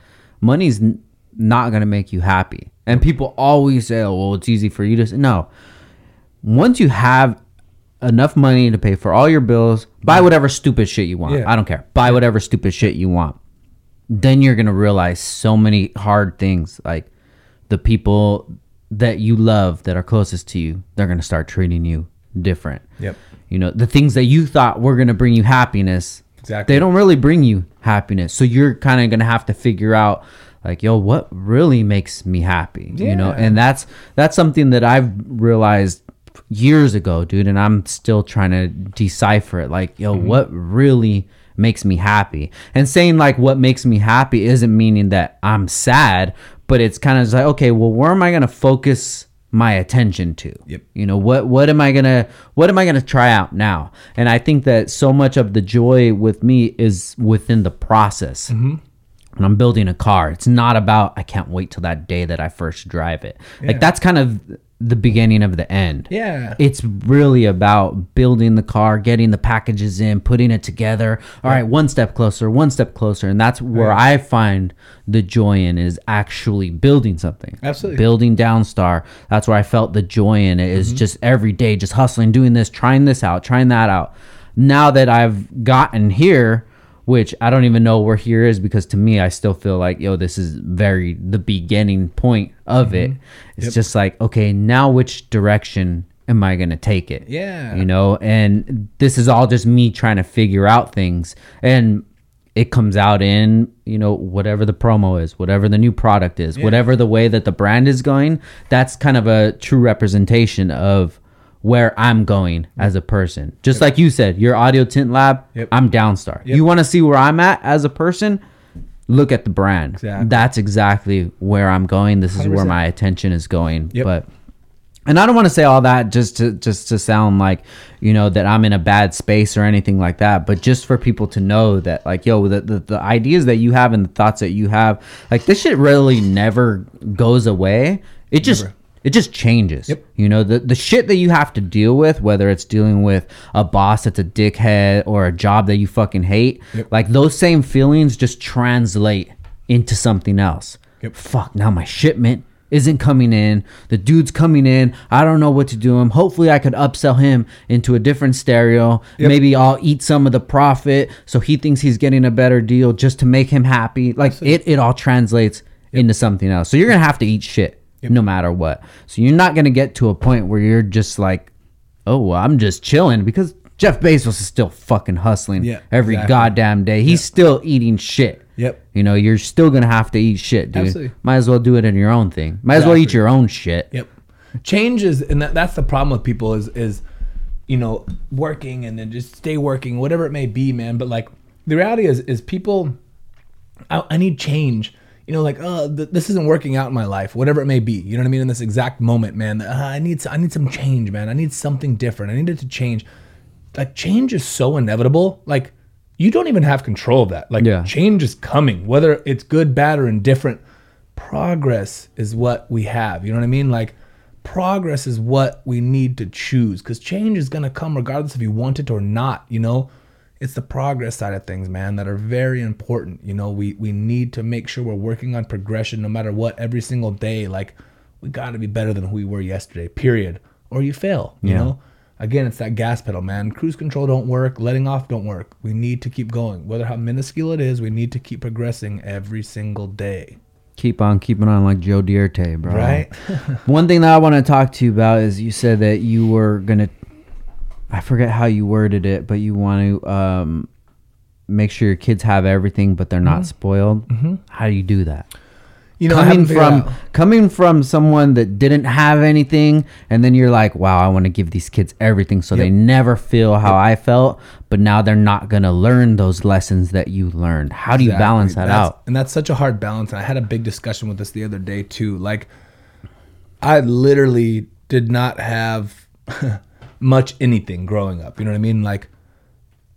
money's n- not going to make you happy. And people always say, oh, well, it's easy for you to say. No. Once you have enough money to pay for all your bills, buy whatever stupid shit you want. Yeah. I don't care. Buy whatever stupid shit you want. Then you're going to realize so many hard things like the people that you love that are closest to you, they're going to start treating you different. Yep. You know, the things that you thought were going to bring you happiness, Exactly. they don't really bring you happiness. So you're kind of going to have to figure out like, yo, what really makes me happy? yeah. You know, and that's that's something that I've realized years ago, dude, and I'm still trying to decipher it. Like, yo, Mm-hmm. what really makes me happy? And saying like what makes me happy isn't meaning that I'm sad, but it's kind of like, okay, well, where am I gonna focus my attention to? Yep. You know, what what am I gonna what am I gonna try out now? And I think that so much of the joy with me is within the process when I'm building a car, it's not about I can't wait till that day that I first drive it. Like that's kind of the beginning of the end. Yeah. It's really about building the car, getting the packages in, putting it together. All right, one step closer, one step closer, and that's where I find the joy in is actually building something. Absolutely. Building Downstar. That's where I felt the joy in it is mm-hmm. just every day just hustling, doing this, trying this out, trying that out. Now that I've gotten here, which I don't even know where here is because to me I still feel like yo this is very the beginning point of it. Mm-hmm. It's just like okay, now which direction am I going to take it? Yeah. You know, and this is all just me trying to figure out things and it comes out in, you know, whatever the promo is, whatever the new product is, whatever the way that the brand is going, that's kind of a true representation of where I'm going as a person. Just like you said, your audio tint lab, Yep. I'm Downstar. Yep. You want to see where I'm at as a person? Look at the brand. Exactly. That's exactly where I'm going. This is where 100%. my attention is going. Yep. But and I don't want to say all that just to just to sound like you know that I'm in a bad space or anything like that, but just for people to know that like yo the, the the ideas that you have and the thoughts that you have like this shit really never goes away. It just Never. It just changes. Yep. You know the the shit that you have to deal with, whether it's dealing with a boss that's a dickhead or a job that you fucking hate, Yep. like those same feelings just translate into something else. Yep. Fuck now my shipment isn't coming in. The dude's coming in. I don't know what to do him. Hopefully, I could upsell him into a different stereo. Yep. Maybe I'll eat some of the profit so he thinks he's getting a better deal just to make him happy. Like it, it all translates into something else. So you're gonna have to eat shit no matter what. So you're not gonna get to a point where you're just like, oh, well, I'm just chilling because Jeff Bezos is still fucking hustling Yeah, every exactly. goddamn day. He's still eating shit. Yep. You know, you're still gonna have to eat shit, dude. Absolutely. Might as well do it in your own thing. Might as well eat your own shit. Yep. Change is, and that, that's the problem with people is, is, you know, working and then just stay working, whatever it may be, man. But like, the reality is, is people, I, I need change. You know, like, uh, th- this isn't working out in my life, whatever it may be. You know what I mean? In this exact moment, man, uh, I need, I need some change, man. I need something different. I need it to change. Like, change is so inevitable. Like, you don't even have control of that. Like, Yeah. change is coming, whether it's good, bad, or indifferent. Progress is what we have. You know what I mean? Like, progress is what we need to choose because change is going to come regardless if you want it or not. You know, it's the progress side of things, man, that are very important. You know, we, we need to make sure we're working on progression no matter what every single day. Like, we got to be better than who we were yesterday, period. Or you fail, you Yeah. know? Again, it's that gas pedal, man. Cruise control don't work. Letting off don't work. We need to keep going. Whether how minuscule it is, we need to keep progressing every single day. Keep on keeping on like Joe Dirt, bro. Right? One thing that I want to talk to you about is you said that you were gonna I forget how you worded it, but you want to um make sure your kids have everything but they're not spoiled. How do you do that? You know, coming from coming from someone that didn't have anything and then you're like wow i want to give these kids everything so they never feel how i felt but now they're not going to learn those lessons that you learned how do you balance that That's- out And that's such a hard balance. And I had a big discussion with this the other day too. Like, I literally did not have much anything growing up. You know what I mean? Like,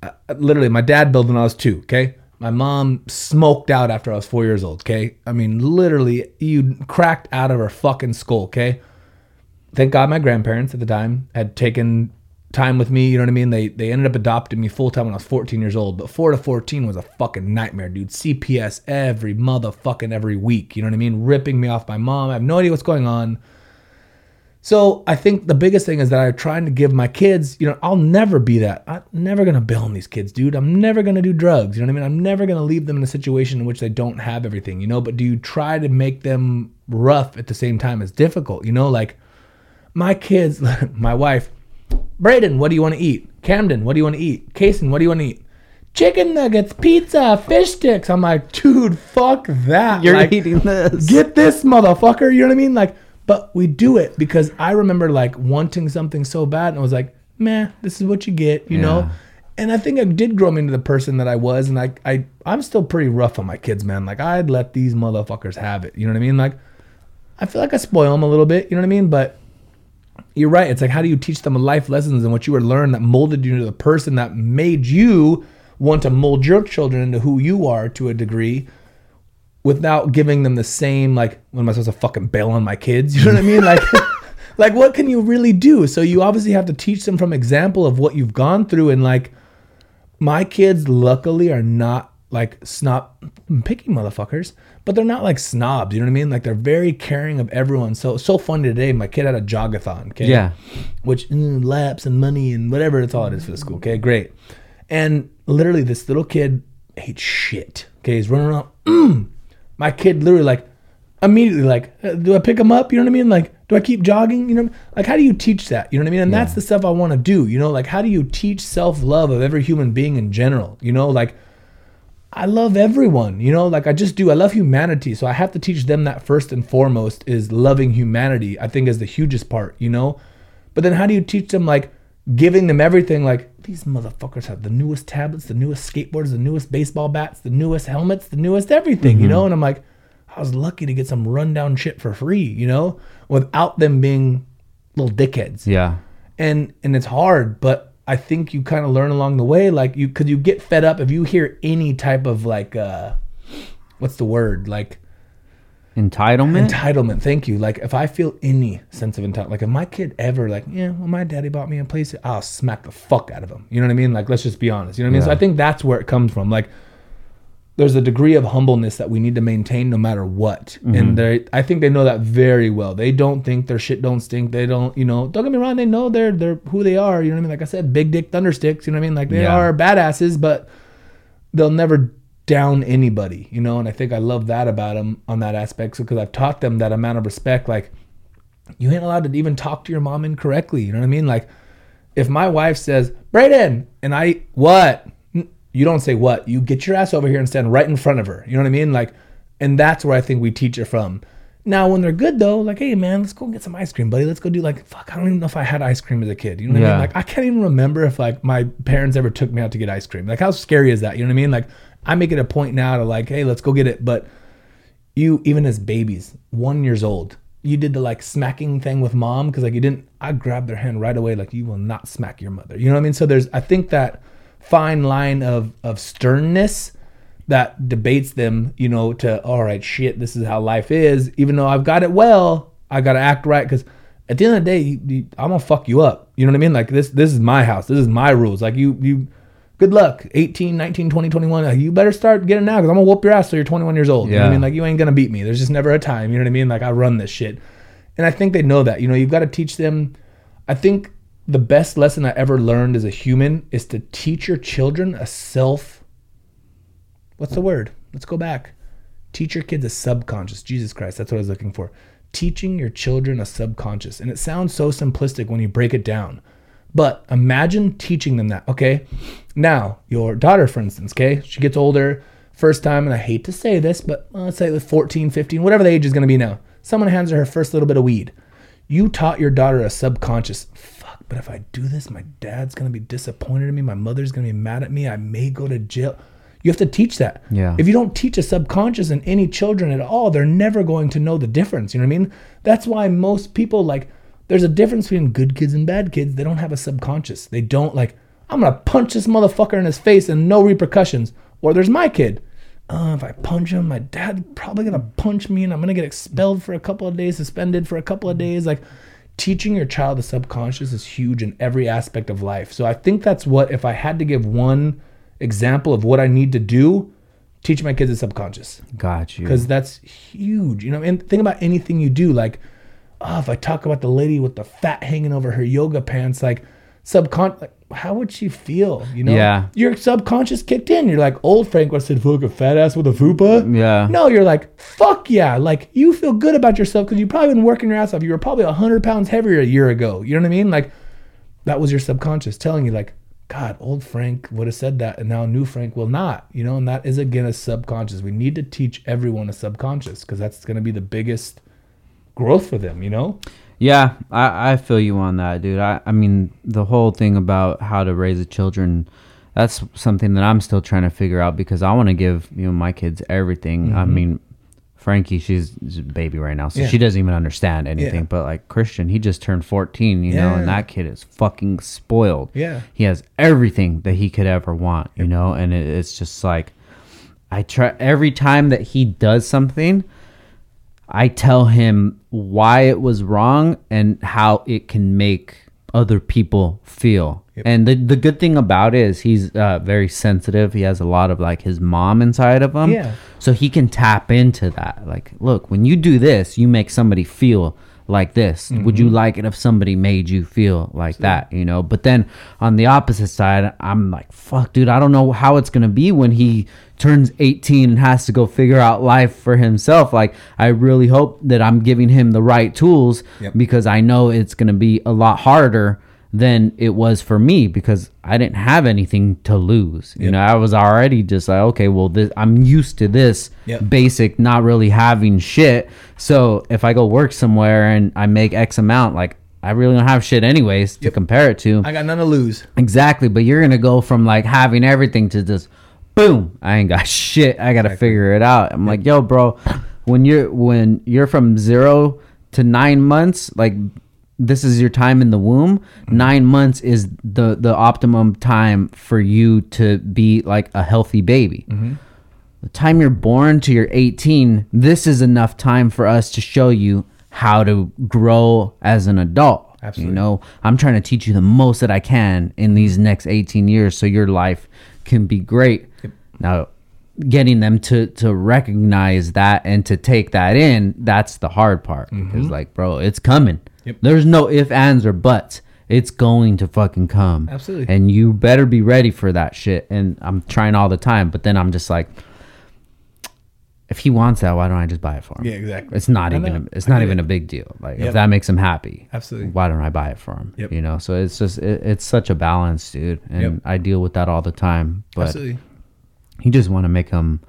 I- I- literally, my dad built when I was two. Okay. My mom smoked out after I was four years old. Okay. I mean, literally, you cracked out of her fucking skull. Okay thank God my grandparents at the time had taken time with me. You know what I mean? They they ended up adopting me full time when I was 14 years old. But four to 14 was a fucking nightmare, dude. CPS every motherfucking every week. You know what I mean? Ripping me off my mom. I have no idea what's going on. So I think the biggest thing is that I'm trying to give my kids, you know, I'll never be that. I'm never gonna bail on these kids, dude. I'm never gonna do drugs. You know what I mean? I'm never gonna leave them in a situation in which they don't have everything, you know. But do you try to make them rough at the same time as difficult? You know, like my kids, my wife, Braden, what do you want to eat? Camden, what do you want to eat? Kason, what do you want to eat? Chicken nuggets, pizza, fish sticks. I'm like, dude, fuck that. You're like, eating this get this motherfucker. You know what I mean? Like, but we do it because I remember like wanting something so bad, and I was like, man, this is what you get, you know. And I think I did grow into the person that I was, and I, I, I'm still pretty rough on my kids, man. Like I'd let these motherfuckers have it. You know what I mean? Like, I feel like I spoil them a little bit. You know what I mean? But you're right. It's like how do you teach them life lessons and what you were learned that molded you into the person that made you want to mold your children into who you are to a degree without giving them the same like when am I supposed to fucking bail on my kids? You know what I mean? Like like what can you really do? So you obviously have to teach them from example of what you've gone through and like my kids luckily are not like snob picky motherfuckers, but they're not like snobs. You know what I mean? Like they're very caring of everyone. So so funny today. My kid had a jogathon. Okay. Yeah. Which mm, laps and money and whatever it's all it is for the school. Okay, great. And literally this little kid ate shit. Okay, he's running around. Mm. My kid literally like immediately like, uh, do I pick him up? You know what I mean? Like, do I keep jogging? You know, like how do you teach that? You know what I mean? And that's the stuff I want to do. You know, like how do you teach self love of every human being in general? You know, like I love everyone, you know, like I just do. I love humanity. So I have to teach them that first and foremost is loving humanity, I think is the hugest part, you know? But then how do you teach them like giving them everything like these motherfuckers have the newest tablets, the newest skateboards, the newest baseball bats, the newest helmets, the newest everything, you know? And I'm like, I was lucky to get some rundown shit for free, you know, without them being little dickheads. Yeah. And and it's hard but i think you kind of learn along the way like you because you get fed up if you hear any type of like uh what's the word? Like entitlement entitlement thank you like if i feel any sense of entitlement like if my kid ever like yeah well my daddy bought me a place i'll smack the fuck out of him you know what i mean like let's just be honest you know what i mean so i think that's where it comes from like there's a degree of humbleness that we need to maintain no matter what. Mm-hmm. And they I think they know that very well. They don't think their shit don't stink. They don't, you know, don't get me wrong, they know they're they're who they are. You know what I mean? Like I said, big dick thundersticks, you know what I mean? Like they Yeah. are badasses, but they'll never down anybody, you know, and I think I love that about them on that aspect So, because I've taught them that amount of respect. Like, you ain't allowed to even talk to your mom incorrectly, you know what I mean? Like, if my wife says, Brayden, and I, what? You don't say what. You get your ass over here and stand right in front of her. You know what I mean? Like, and that's where I think we teach it from. Now, when they're good though, like, hey man, let's go get some ice cream, buddy. Let's go do like, fuck, I don't even know if I had ice cream as a kid. You know what I mean? Like, I can't even remember if like my parents ever took me out to get ice cream. Like, how scary is that? You know what I mean? Like, I make it a point now to like, hey, let's go get it. But you, even as babies, one years old, you did the like smacking thing with mom because like you didn't. I grabbed their hand right away, like you will not smack your mother. You know what I mean? So there's, I think that fine line of of sternness that debates them, you know, to all right, shit, this is how life is. Even though I've got it well, I gotta act right because at the end of the day, you, you, I'm gonna fuck you up. You know what I mean? Like this, this is my house. This is my rules. Like you, you. Good luck, 18, 19, 20, 21. Like, you better start getting now because I'm gonna whoop your ass till you're 21 years old. You know what I mean? Like you ain't gonna beat me. There's just never a time. You know what I mean? Like I run this shit, and I think they know that. You know, you've got to teach them. I think the best lesson I ever learned as a human is to teach your children a self what's the word? Let's go back. Teach your kids a subconscious. Jesus Christ, that's what I was looking for. Teaching your children a subconscious. And it sounds so simplistic when you break it down. But imagine teaching them that. Okay. Now, your daughter, for instance, okay, she gets older, first time, and I hate to say this, but let's say with 14, 15, whatever the age is going to be now. Someone hands her her first little bit of weed. You taught your daughter a subconscious. Fuck, but if I do this, my dad's going to be disappointed in me. My mother's going to be mad at me. I may go to jail. You have to teach that. Yeah. If you don't teach a subconscious in any children at all, they're never going to know the difference. You know what I mean? That's why most people like there's a difference between good kids and bad kids. They don't have a subconscious. They don't like, I'm gonna punch this motherfucker in his face and no repercussions. Or there's my kid. Uh, if I punch him, my dad probably gonna punch me and I'm gonna get expelled for a couple of days, suspended for a couple of days. Like teaching your child the subconscious is huge in every aspect of life. So I think that's what if I had to give one example of what I need to do, teach my kids the subconscious Got you. because that's huge. You know, and think about anything you do. Like, oh, if I talk about the lady with the fat hanging over her yoga pants, like subcon, like how would she feel? You know, Yeah. your subconscious kicked in. You're like, old Frank would have said, "Fuck a fat ass with a fupa." Yeah. No, you're like, fuck yeah. Like you feel good about yourself because you've probably been working your ass off. You were probably hundred pounds heavier a year ago. You know what I mean? Like that was your subconscious telling you, like, God, old Frank would have said that, and now new Frank will not. You know, and that is again a subconscious. We need to teach everyone a subconscious because that's going to be the biggest growth for them. You know? Yeah, I, I feel you on that, dude. I, I mean, the whole thing about how to raise a children, that's something that I'm still trying to figure out because I want to give you know my kids everything. I mean, Frankie, she's, she's a baby right now, so Mm-hmm. Yeah. she doesn't even understand anything. Yeah. But like Christian, he just turned 14, you know, and that kid is fucking spoiled. Yeah. he has everything that he could ever want, you know, and it, it's just like I try every time that he does something. I tell him why it was wrong and how it can make other people feel. And the the good thing about it is he's uh, very sensitive. He has a lot of like his mom inside of him. Yeah. So he can tap into that. Like, look, when you do this, you make somebody feel like this. Would you mm-hmm. like it if somebody made you feel like that, you know? But then on the opposite side, I'm like, fuck, dude, I don't know how it's going to be when he turns 18 and has to go figure out life for himself. Like, I really hope that I'm giving him the right tools Yep. because I know it's going to be a lot harder than it was for me because I didn't have anything to lose. You know, I was already just like, okay, well, this, I'm used to this Yep. basic, not really having shit. So if I go work somewhere and I make X amount, like I really don't have shit anyways to compare it to. I got none to lose. exactly. But you're gonna go from like having everything to just boom. I ain't got shit. I gotta figure it out. I'm like, yo, bro, when you're when you're from zero to nine months, like this is your time in the womb. Nine months is the the optimum time for you to be like a healthy baby. The time you're born to you're 18 this is enough time for us to show you how to grow as an adult. Absolutely. you know i'm trying to teach you the most that i can in these next 18 years so your life can be great. Now getting them to to recognize that and to take that in that's the hard part. Because like bro it's coming. Mm-hmm. Yep. there's no if ands or buts it's going to fucking come Absolutely. and you better be ready for that shit and i'm trying all the time but then i'm just like if he wants that why don't i just buy it for him Yeah, exactly. it's not I even know. a, it's I not even it. a big deal like Yep. if that makes him happy Absolutely. why don't i buy it for him Yep. you know so it's just it, it's such a balance dude and Yep. i deal with that all the time but Absolutely. you just want to make him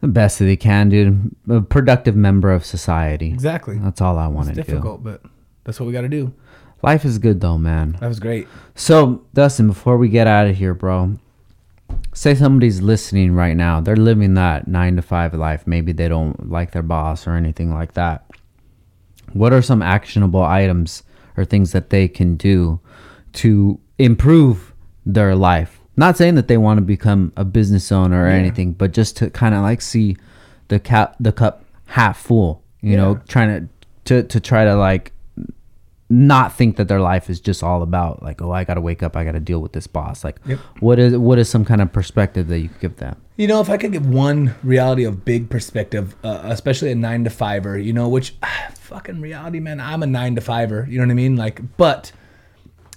the best that he can, dude. A productive member of society. Exactly. That's all I want It's to do. difficult, but that's what we got to do. Life is good though, man. That was great. So, Dustin, before we get out of here, bro, say somebody's listening right now. They're living that nine to five life. Maybe they don't like their boss or anything like that. What are some actionable items or things that they can do to improve their life? Not saying that they want to become a business owner or anything, but just to kind of like see the cap, the cup half full. You know, trying to to to try to like not think that their life is just all about like oh I got to wake up I got to deal with this boss like Yep. what is what is some kind of perspective that you could give them You know, if I could give one reality of big perspective, uh, especially a nine to fiver, you know, which ah, fucking reality, man, I'm a nine to fiver. You know what I mean? Like, but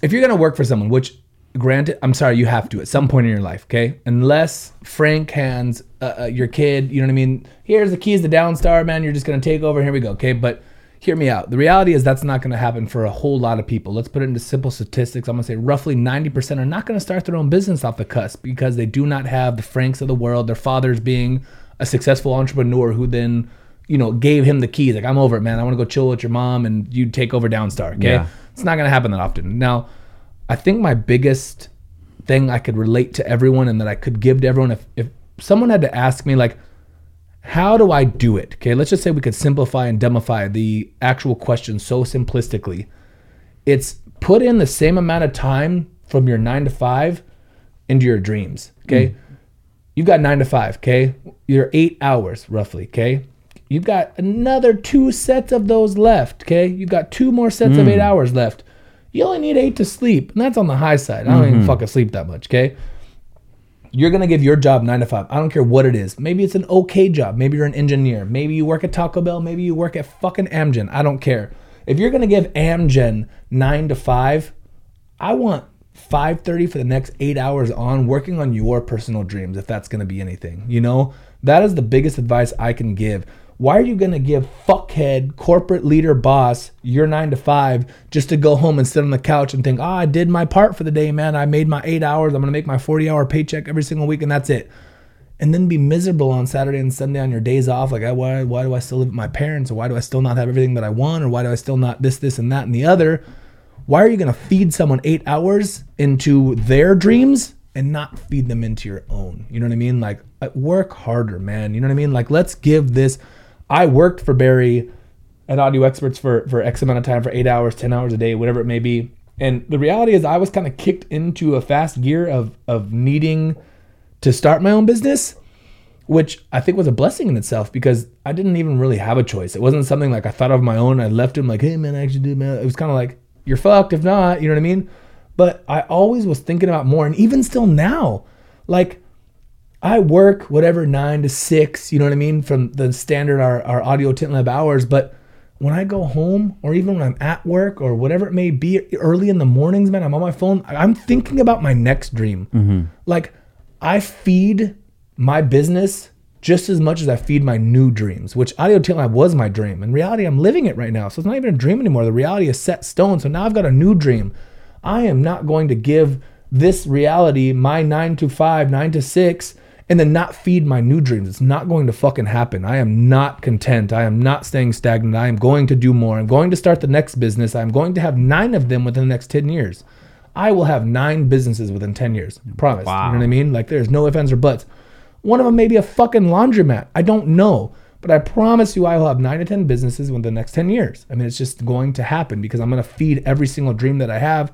if you're gonna work for someone, which granted, I'm sorry, you have to at some point in your life, okay? Unless Frank hands uh, uh, your kid, you know what I mean? Here's the keys to Downstar, man. You're just gonna take over. Here we go, okay? But hear me out. The reality is that's not gonna happen for a whole lot of people. Let's put it into simple statistics. I'm gonna say roughly 90% are not gonna start their own business off the cusp because they do not have the Franks of the world. Their fathers being a successful entrepreneur who then you know, gave him the keys. Like, I'm over it, man. I want to go chill with your mom and you take over Downstar. Okay. Yeah. It's not to happen that often. Now, I think my biggest thing I could relate to everyone and that I could give to everyone, if, if someone had to ask me, like, how do I do it? Okay. Let's just say we could simplify and demify the actual question so simplistically. It's put in the same amount of time from your nine to five into your dreams. Okay. Mm. You've got nine to five, okay? You're eight hours roughly, okay? You've got another two sets of those left, okay? You've got two more sets of mm. eight hours left. You only need eight to sleep, and that's on the high side. I don't even mm-hmm. fucking sleep that much, okay? You're gonna give your job nine to five. I don't care what it is. Maybe it's an okay job. Maybe you're an engineer. Maybe you work at Taco Bell. Maybe you work at fucking Amgen. I don't care. If you're gonna give Amgen nine to five, I want 5:30 for the next 8 hours on working on your personal dreams if that's going to be anything. You know, that is the biggest advice I can give. Why are you going to give fuckhead corporate leader boss your 9 to 5 just to go home and sit on the couch and think, "Ah, I did my part for the day, man. I made my 8 hours. I'm going to make my 40-hour paycheck every single week and that's it." and then be miserable on Saturday and Sunday on your days off. Like, why, why do I still live with my parents? Or why do I still not have everything that I want? Or why do I still not this, this, and that, and the other? Why are you going to feed someone eight hours into their dreams and not feed them into your own? You know what I mean? Like, uh, work harder, man. You know what I mean? Like, let's give this. I worked for Barry at Audio Experts for, for X amount of time, for eight hours, 10 hours a day, whatever it may be. And the reality is, I was kind of kicked into a fast gear of, of needing to start my own business, which I think was a blessing in itself because I didn't even really have a choice. It wasn't something like I thought of my own. I left him like, hey man, I actually did man. It was kind of like, you're fucked if not, you know what I mean? But I always was thinking about more. And even still now, like I work whatever nine to six, you know what I mean, from the standard our, our Audio Tint Lab hours. But when I go home, or even when I'm at work, or whatever it may be, early in the mornings, man, I'm on my phone. I'm thinking about my next dream. Mm-hmm. Like I feed my business just as much as I feed my new dreams, which Audio Tint Lab was my dream. In reality, I'm living it right now. So it's not even a dream anymore. The reality is set stone. So now I've got a new dream. I am not going to give this reality my nine to five, nine to six, and then not feed my new dreams. It's not going to fucking happen. I am not content. I am not staying stagnant. I am going to do more. I'm going to start the next business. I'm going to have nine of them within the next 10 years. I will have nine businesses within 10 years. Promise. You know what I mean? Like there's no ifs, ands, or buts. One of them may be a fucking laundromat. I don't know. But I promise you, I will have nine to 10 businesses within the next 10 years. I mean, it's just going to happen because I'm going to feed every single dream that I have.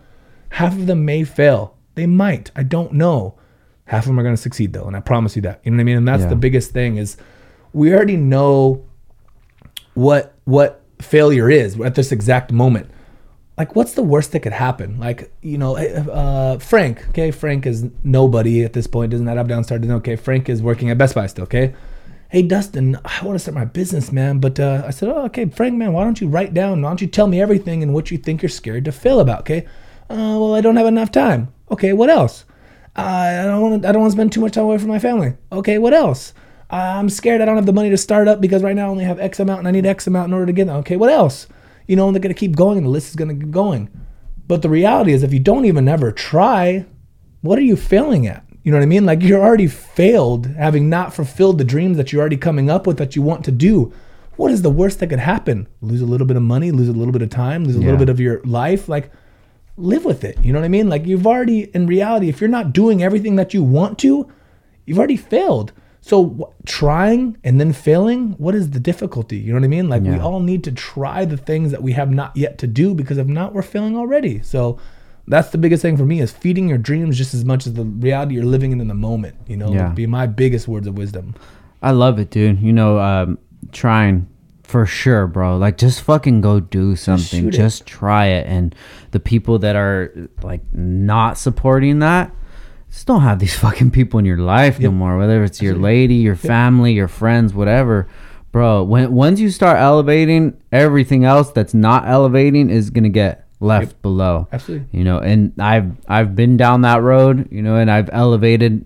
Half of them may fail. They might. I don't know. Half of them are going to succeed though. And I promise you that. You know what I mean? And that's Yeah. the biggest thing is we already know what what failure is at this exact moment like what's the worst that could happen? Like you know, uh, Frank. Okay, Frank is nobody at this point. Doesn't that up down start? Okay, Frank is working at Best Buy still. Okay. Hey Dustin, I want to start my business, man. But uh, I said, oh, okay, Frank, man, why don't you write down? Why don't you tell me everything and what you think you're scared to fail about? Okay. Uh, well, I don't have enough time. Okay, what else? I don't want to. I don't want to spend too much time away from my family. Okay, what else? I'm scared I don't have the money to start up because right now I only have X amount and I need X amount in order to get that. Okay, what else? You know, and they're gonna keep going and the list is gonna keep going. But the reality is if you don't even ever try, what are you failing at? You know what I mean? Like you're already failed having not fulfilled the dreams that you're already coming up with that you want to do. What is the worst that could happen? Lose a little bit of money, lose a little bit of time, lose a Yeah. little bit of your life. Like live with it. You know what I mean? Like you've already, in reality, if you're not doing everything that you want to, you've already failed. So wh- trying and then failing, what is the difficulty? You know what I mean? Like we all need to try the things that we have not yet to do because if not, we're failing already. So that's the biggest thing for me is feeding your dreams just as much as the reality you're living in in the moment. You know, Yeah. be my biggest words of wisdom. I love it, dude. You know, um, trying for sure, bro. Like, just fucking go do something. it. Just try it. And the people that are like not supporting that, just don't have these fucking people in your life no more. Whether it's your lady, your family, your friends, whatever, bro. When once you start elevating, everything else that's not elevating is gonna get left below Absolutely. you know and i've i've been down that road you know and i've elevated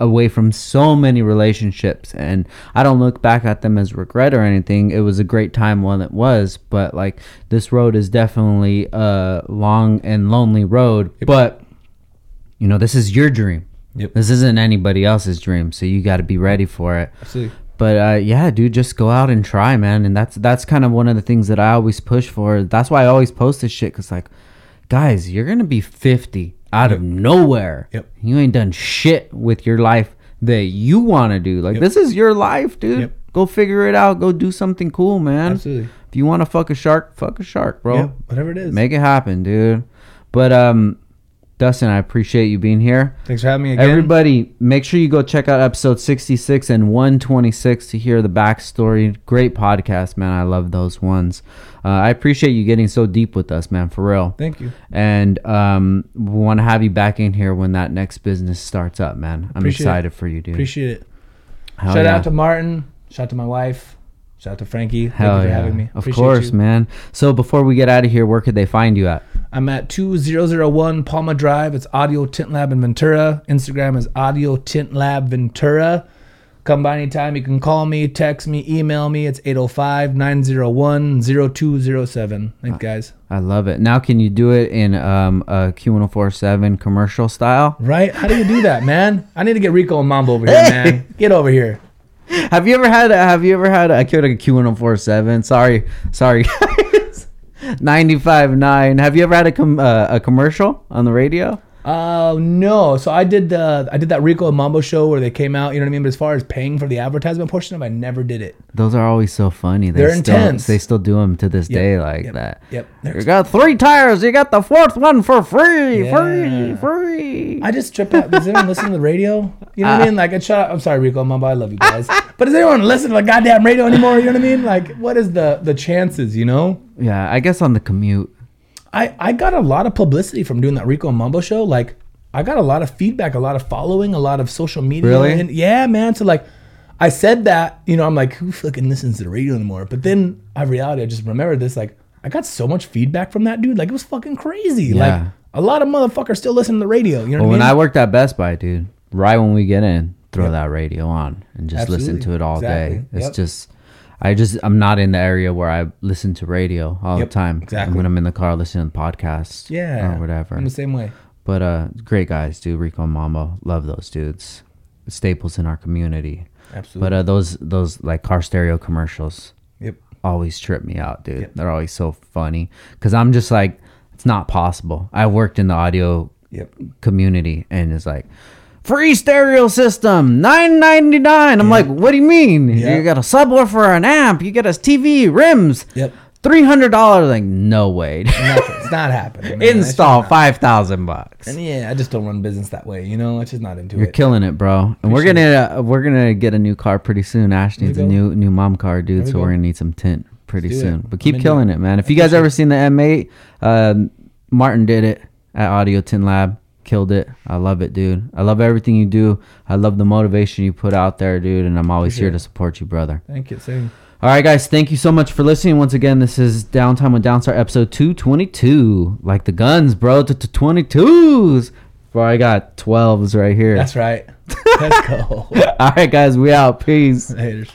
away from so many relationships and i don't look back at them as regret or anything it was a great time while it was but like this road is definitely a long and lonely road but you know this is your dream Yep. this isn't anybody else's dream so you got to be ready for it Absolutely. but uh, yeah, dude, just go out and try, man. And that's that's kind of one of the things that I always push for. That's why I always post this shit, cause like, guys, you're gonna be 50 out of nowhere. Yep. You ain't done shit with your life that you want to do. Like Yep. this is your life, dude. Yep. Go figure it out. Go do something cool, man. Absolutely. If you want to fuck a shark, fuck a shark, bro. Yep, whatever it is. Make it happen, dude. But um, Dustin, I appreciate you being here. Thanks for having me again. Everybody, make sure you go check out episode 66 and 126 to hear the backstory. Great podcast, man. I love those ones. Uh, I appreciate you getting so deep with us, man, for real. Thank you. And um, we want to have you back in here when that next business starts up, man. I'm Appreciate excited for you, dude. Appreciate it. Hell Shout yeah. out to Martin. Shout out to my wife. Shout out to Frankie. Thank Hell you for yeah. having me. Of Appreciate course, you. man. So before we get out of here, where could they find you at? I'm at 2001 Palma Drive. It's Audio Tint Lab in Ventura. Instagram is Audio Tint Lab Ventura. Come by anytime. You can call me, text me, email me. It's 805 901 0207. Thanks, guys. I love it. Now, can you do it in um, a Q1047 commercial style? Right? How do you do that, man? I need to get Rico and Mambo over here, man. Get over here. Have you ever had? A, Have you ever had? I killed a Q1047. Sorry, sorry, guys. Ninety-five nine. Have you ever had a com- uh, a commercial on the radio? Uh no. So I did the I did that Rico and Mambo show where they came out, you know what I mean? But as far as paying for the advertisement portion of it, I never did it. Those are always so funny. They They're still, intense. They still do them to this Yep, day like yep, that. Yep. You got three tires. You got the fourth one for free. Free. Yeah. Free. I just trip out. Does anyone listen to the radio? You know what I Uh, mean? Like, I shut up. I'm sorry, Rico, Mambo. I love you guys. but does anyone listen to the goddamn radio anymore? You know what I mean? Like, what is the the chances? You know? yeah, I guess on the commute. I I got a lot of publicity from doing that Rico and Mambo show. Like, I got a lot of feedback, a lot of following, a lot of social media. Really? And yeah, man. So like, I said that. You know, I'm like, who fucking listens to the radio anymore? But then I reality, I just remembered this. Like, I got so much feedback from that dude. Like, it was fucking crazy. Yeah. Like, a lot of motherfuckers still listen to the radio. You know Well, what when I I worked at Best Buy, dude, right when we get in, throw that radio on and just listen to it all day. It's Yep. just, I just, I'm not in the area where I listen to radio all Yep, the time. exactly. When I'm in the car listening to podcasts, yeah, or whatever. I'm the same way. But uh, great guys, dude. Rico and Mambo, love those dudes. Staples in our community. Absolutely. But uh, those those like car stereo commercials Yep. always trip me out, dude. Yep. They're always so funny because I'm just like, it's not possible. I worked in the audio Yep. community and it's like free stereo system 999 i'm like what do you mean Yeah. you got a subwoofer an amp you get a tv rims Yep. $300 like no way Nothing. it's not happening. man. Install not- 5000 bucks And yeah, I just don't run business that way. You know, it's just not into it. you're killing it bro and we're gonna uh, we're gonna get a new car pretty soon ash needs a new new mom car dude we so we're gonna need some tint pretty do it. soon. But keep killing it. it, man. If you guys ever seen the M8, uh, Martin did it at Audio Tint Lab. Killed it. I love it, dude. I love everything you do. I love the motivation you put out there, dude. And I'm always Appreciate here to support you, brother. Thank you. Same. All right, guys. Thank you so much for listening. Once again, this is Downtime with Downstar episode 222. Like the guns, bro. To 22s. Bro, I got 12s right here. That's right. Let's go. All right, guys. We out. Peace. Haters.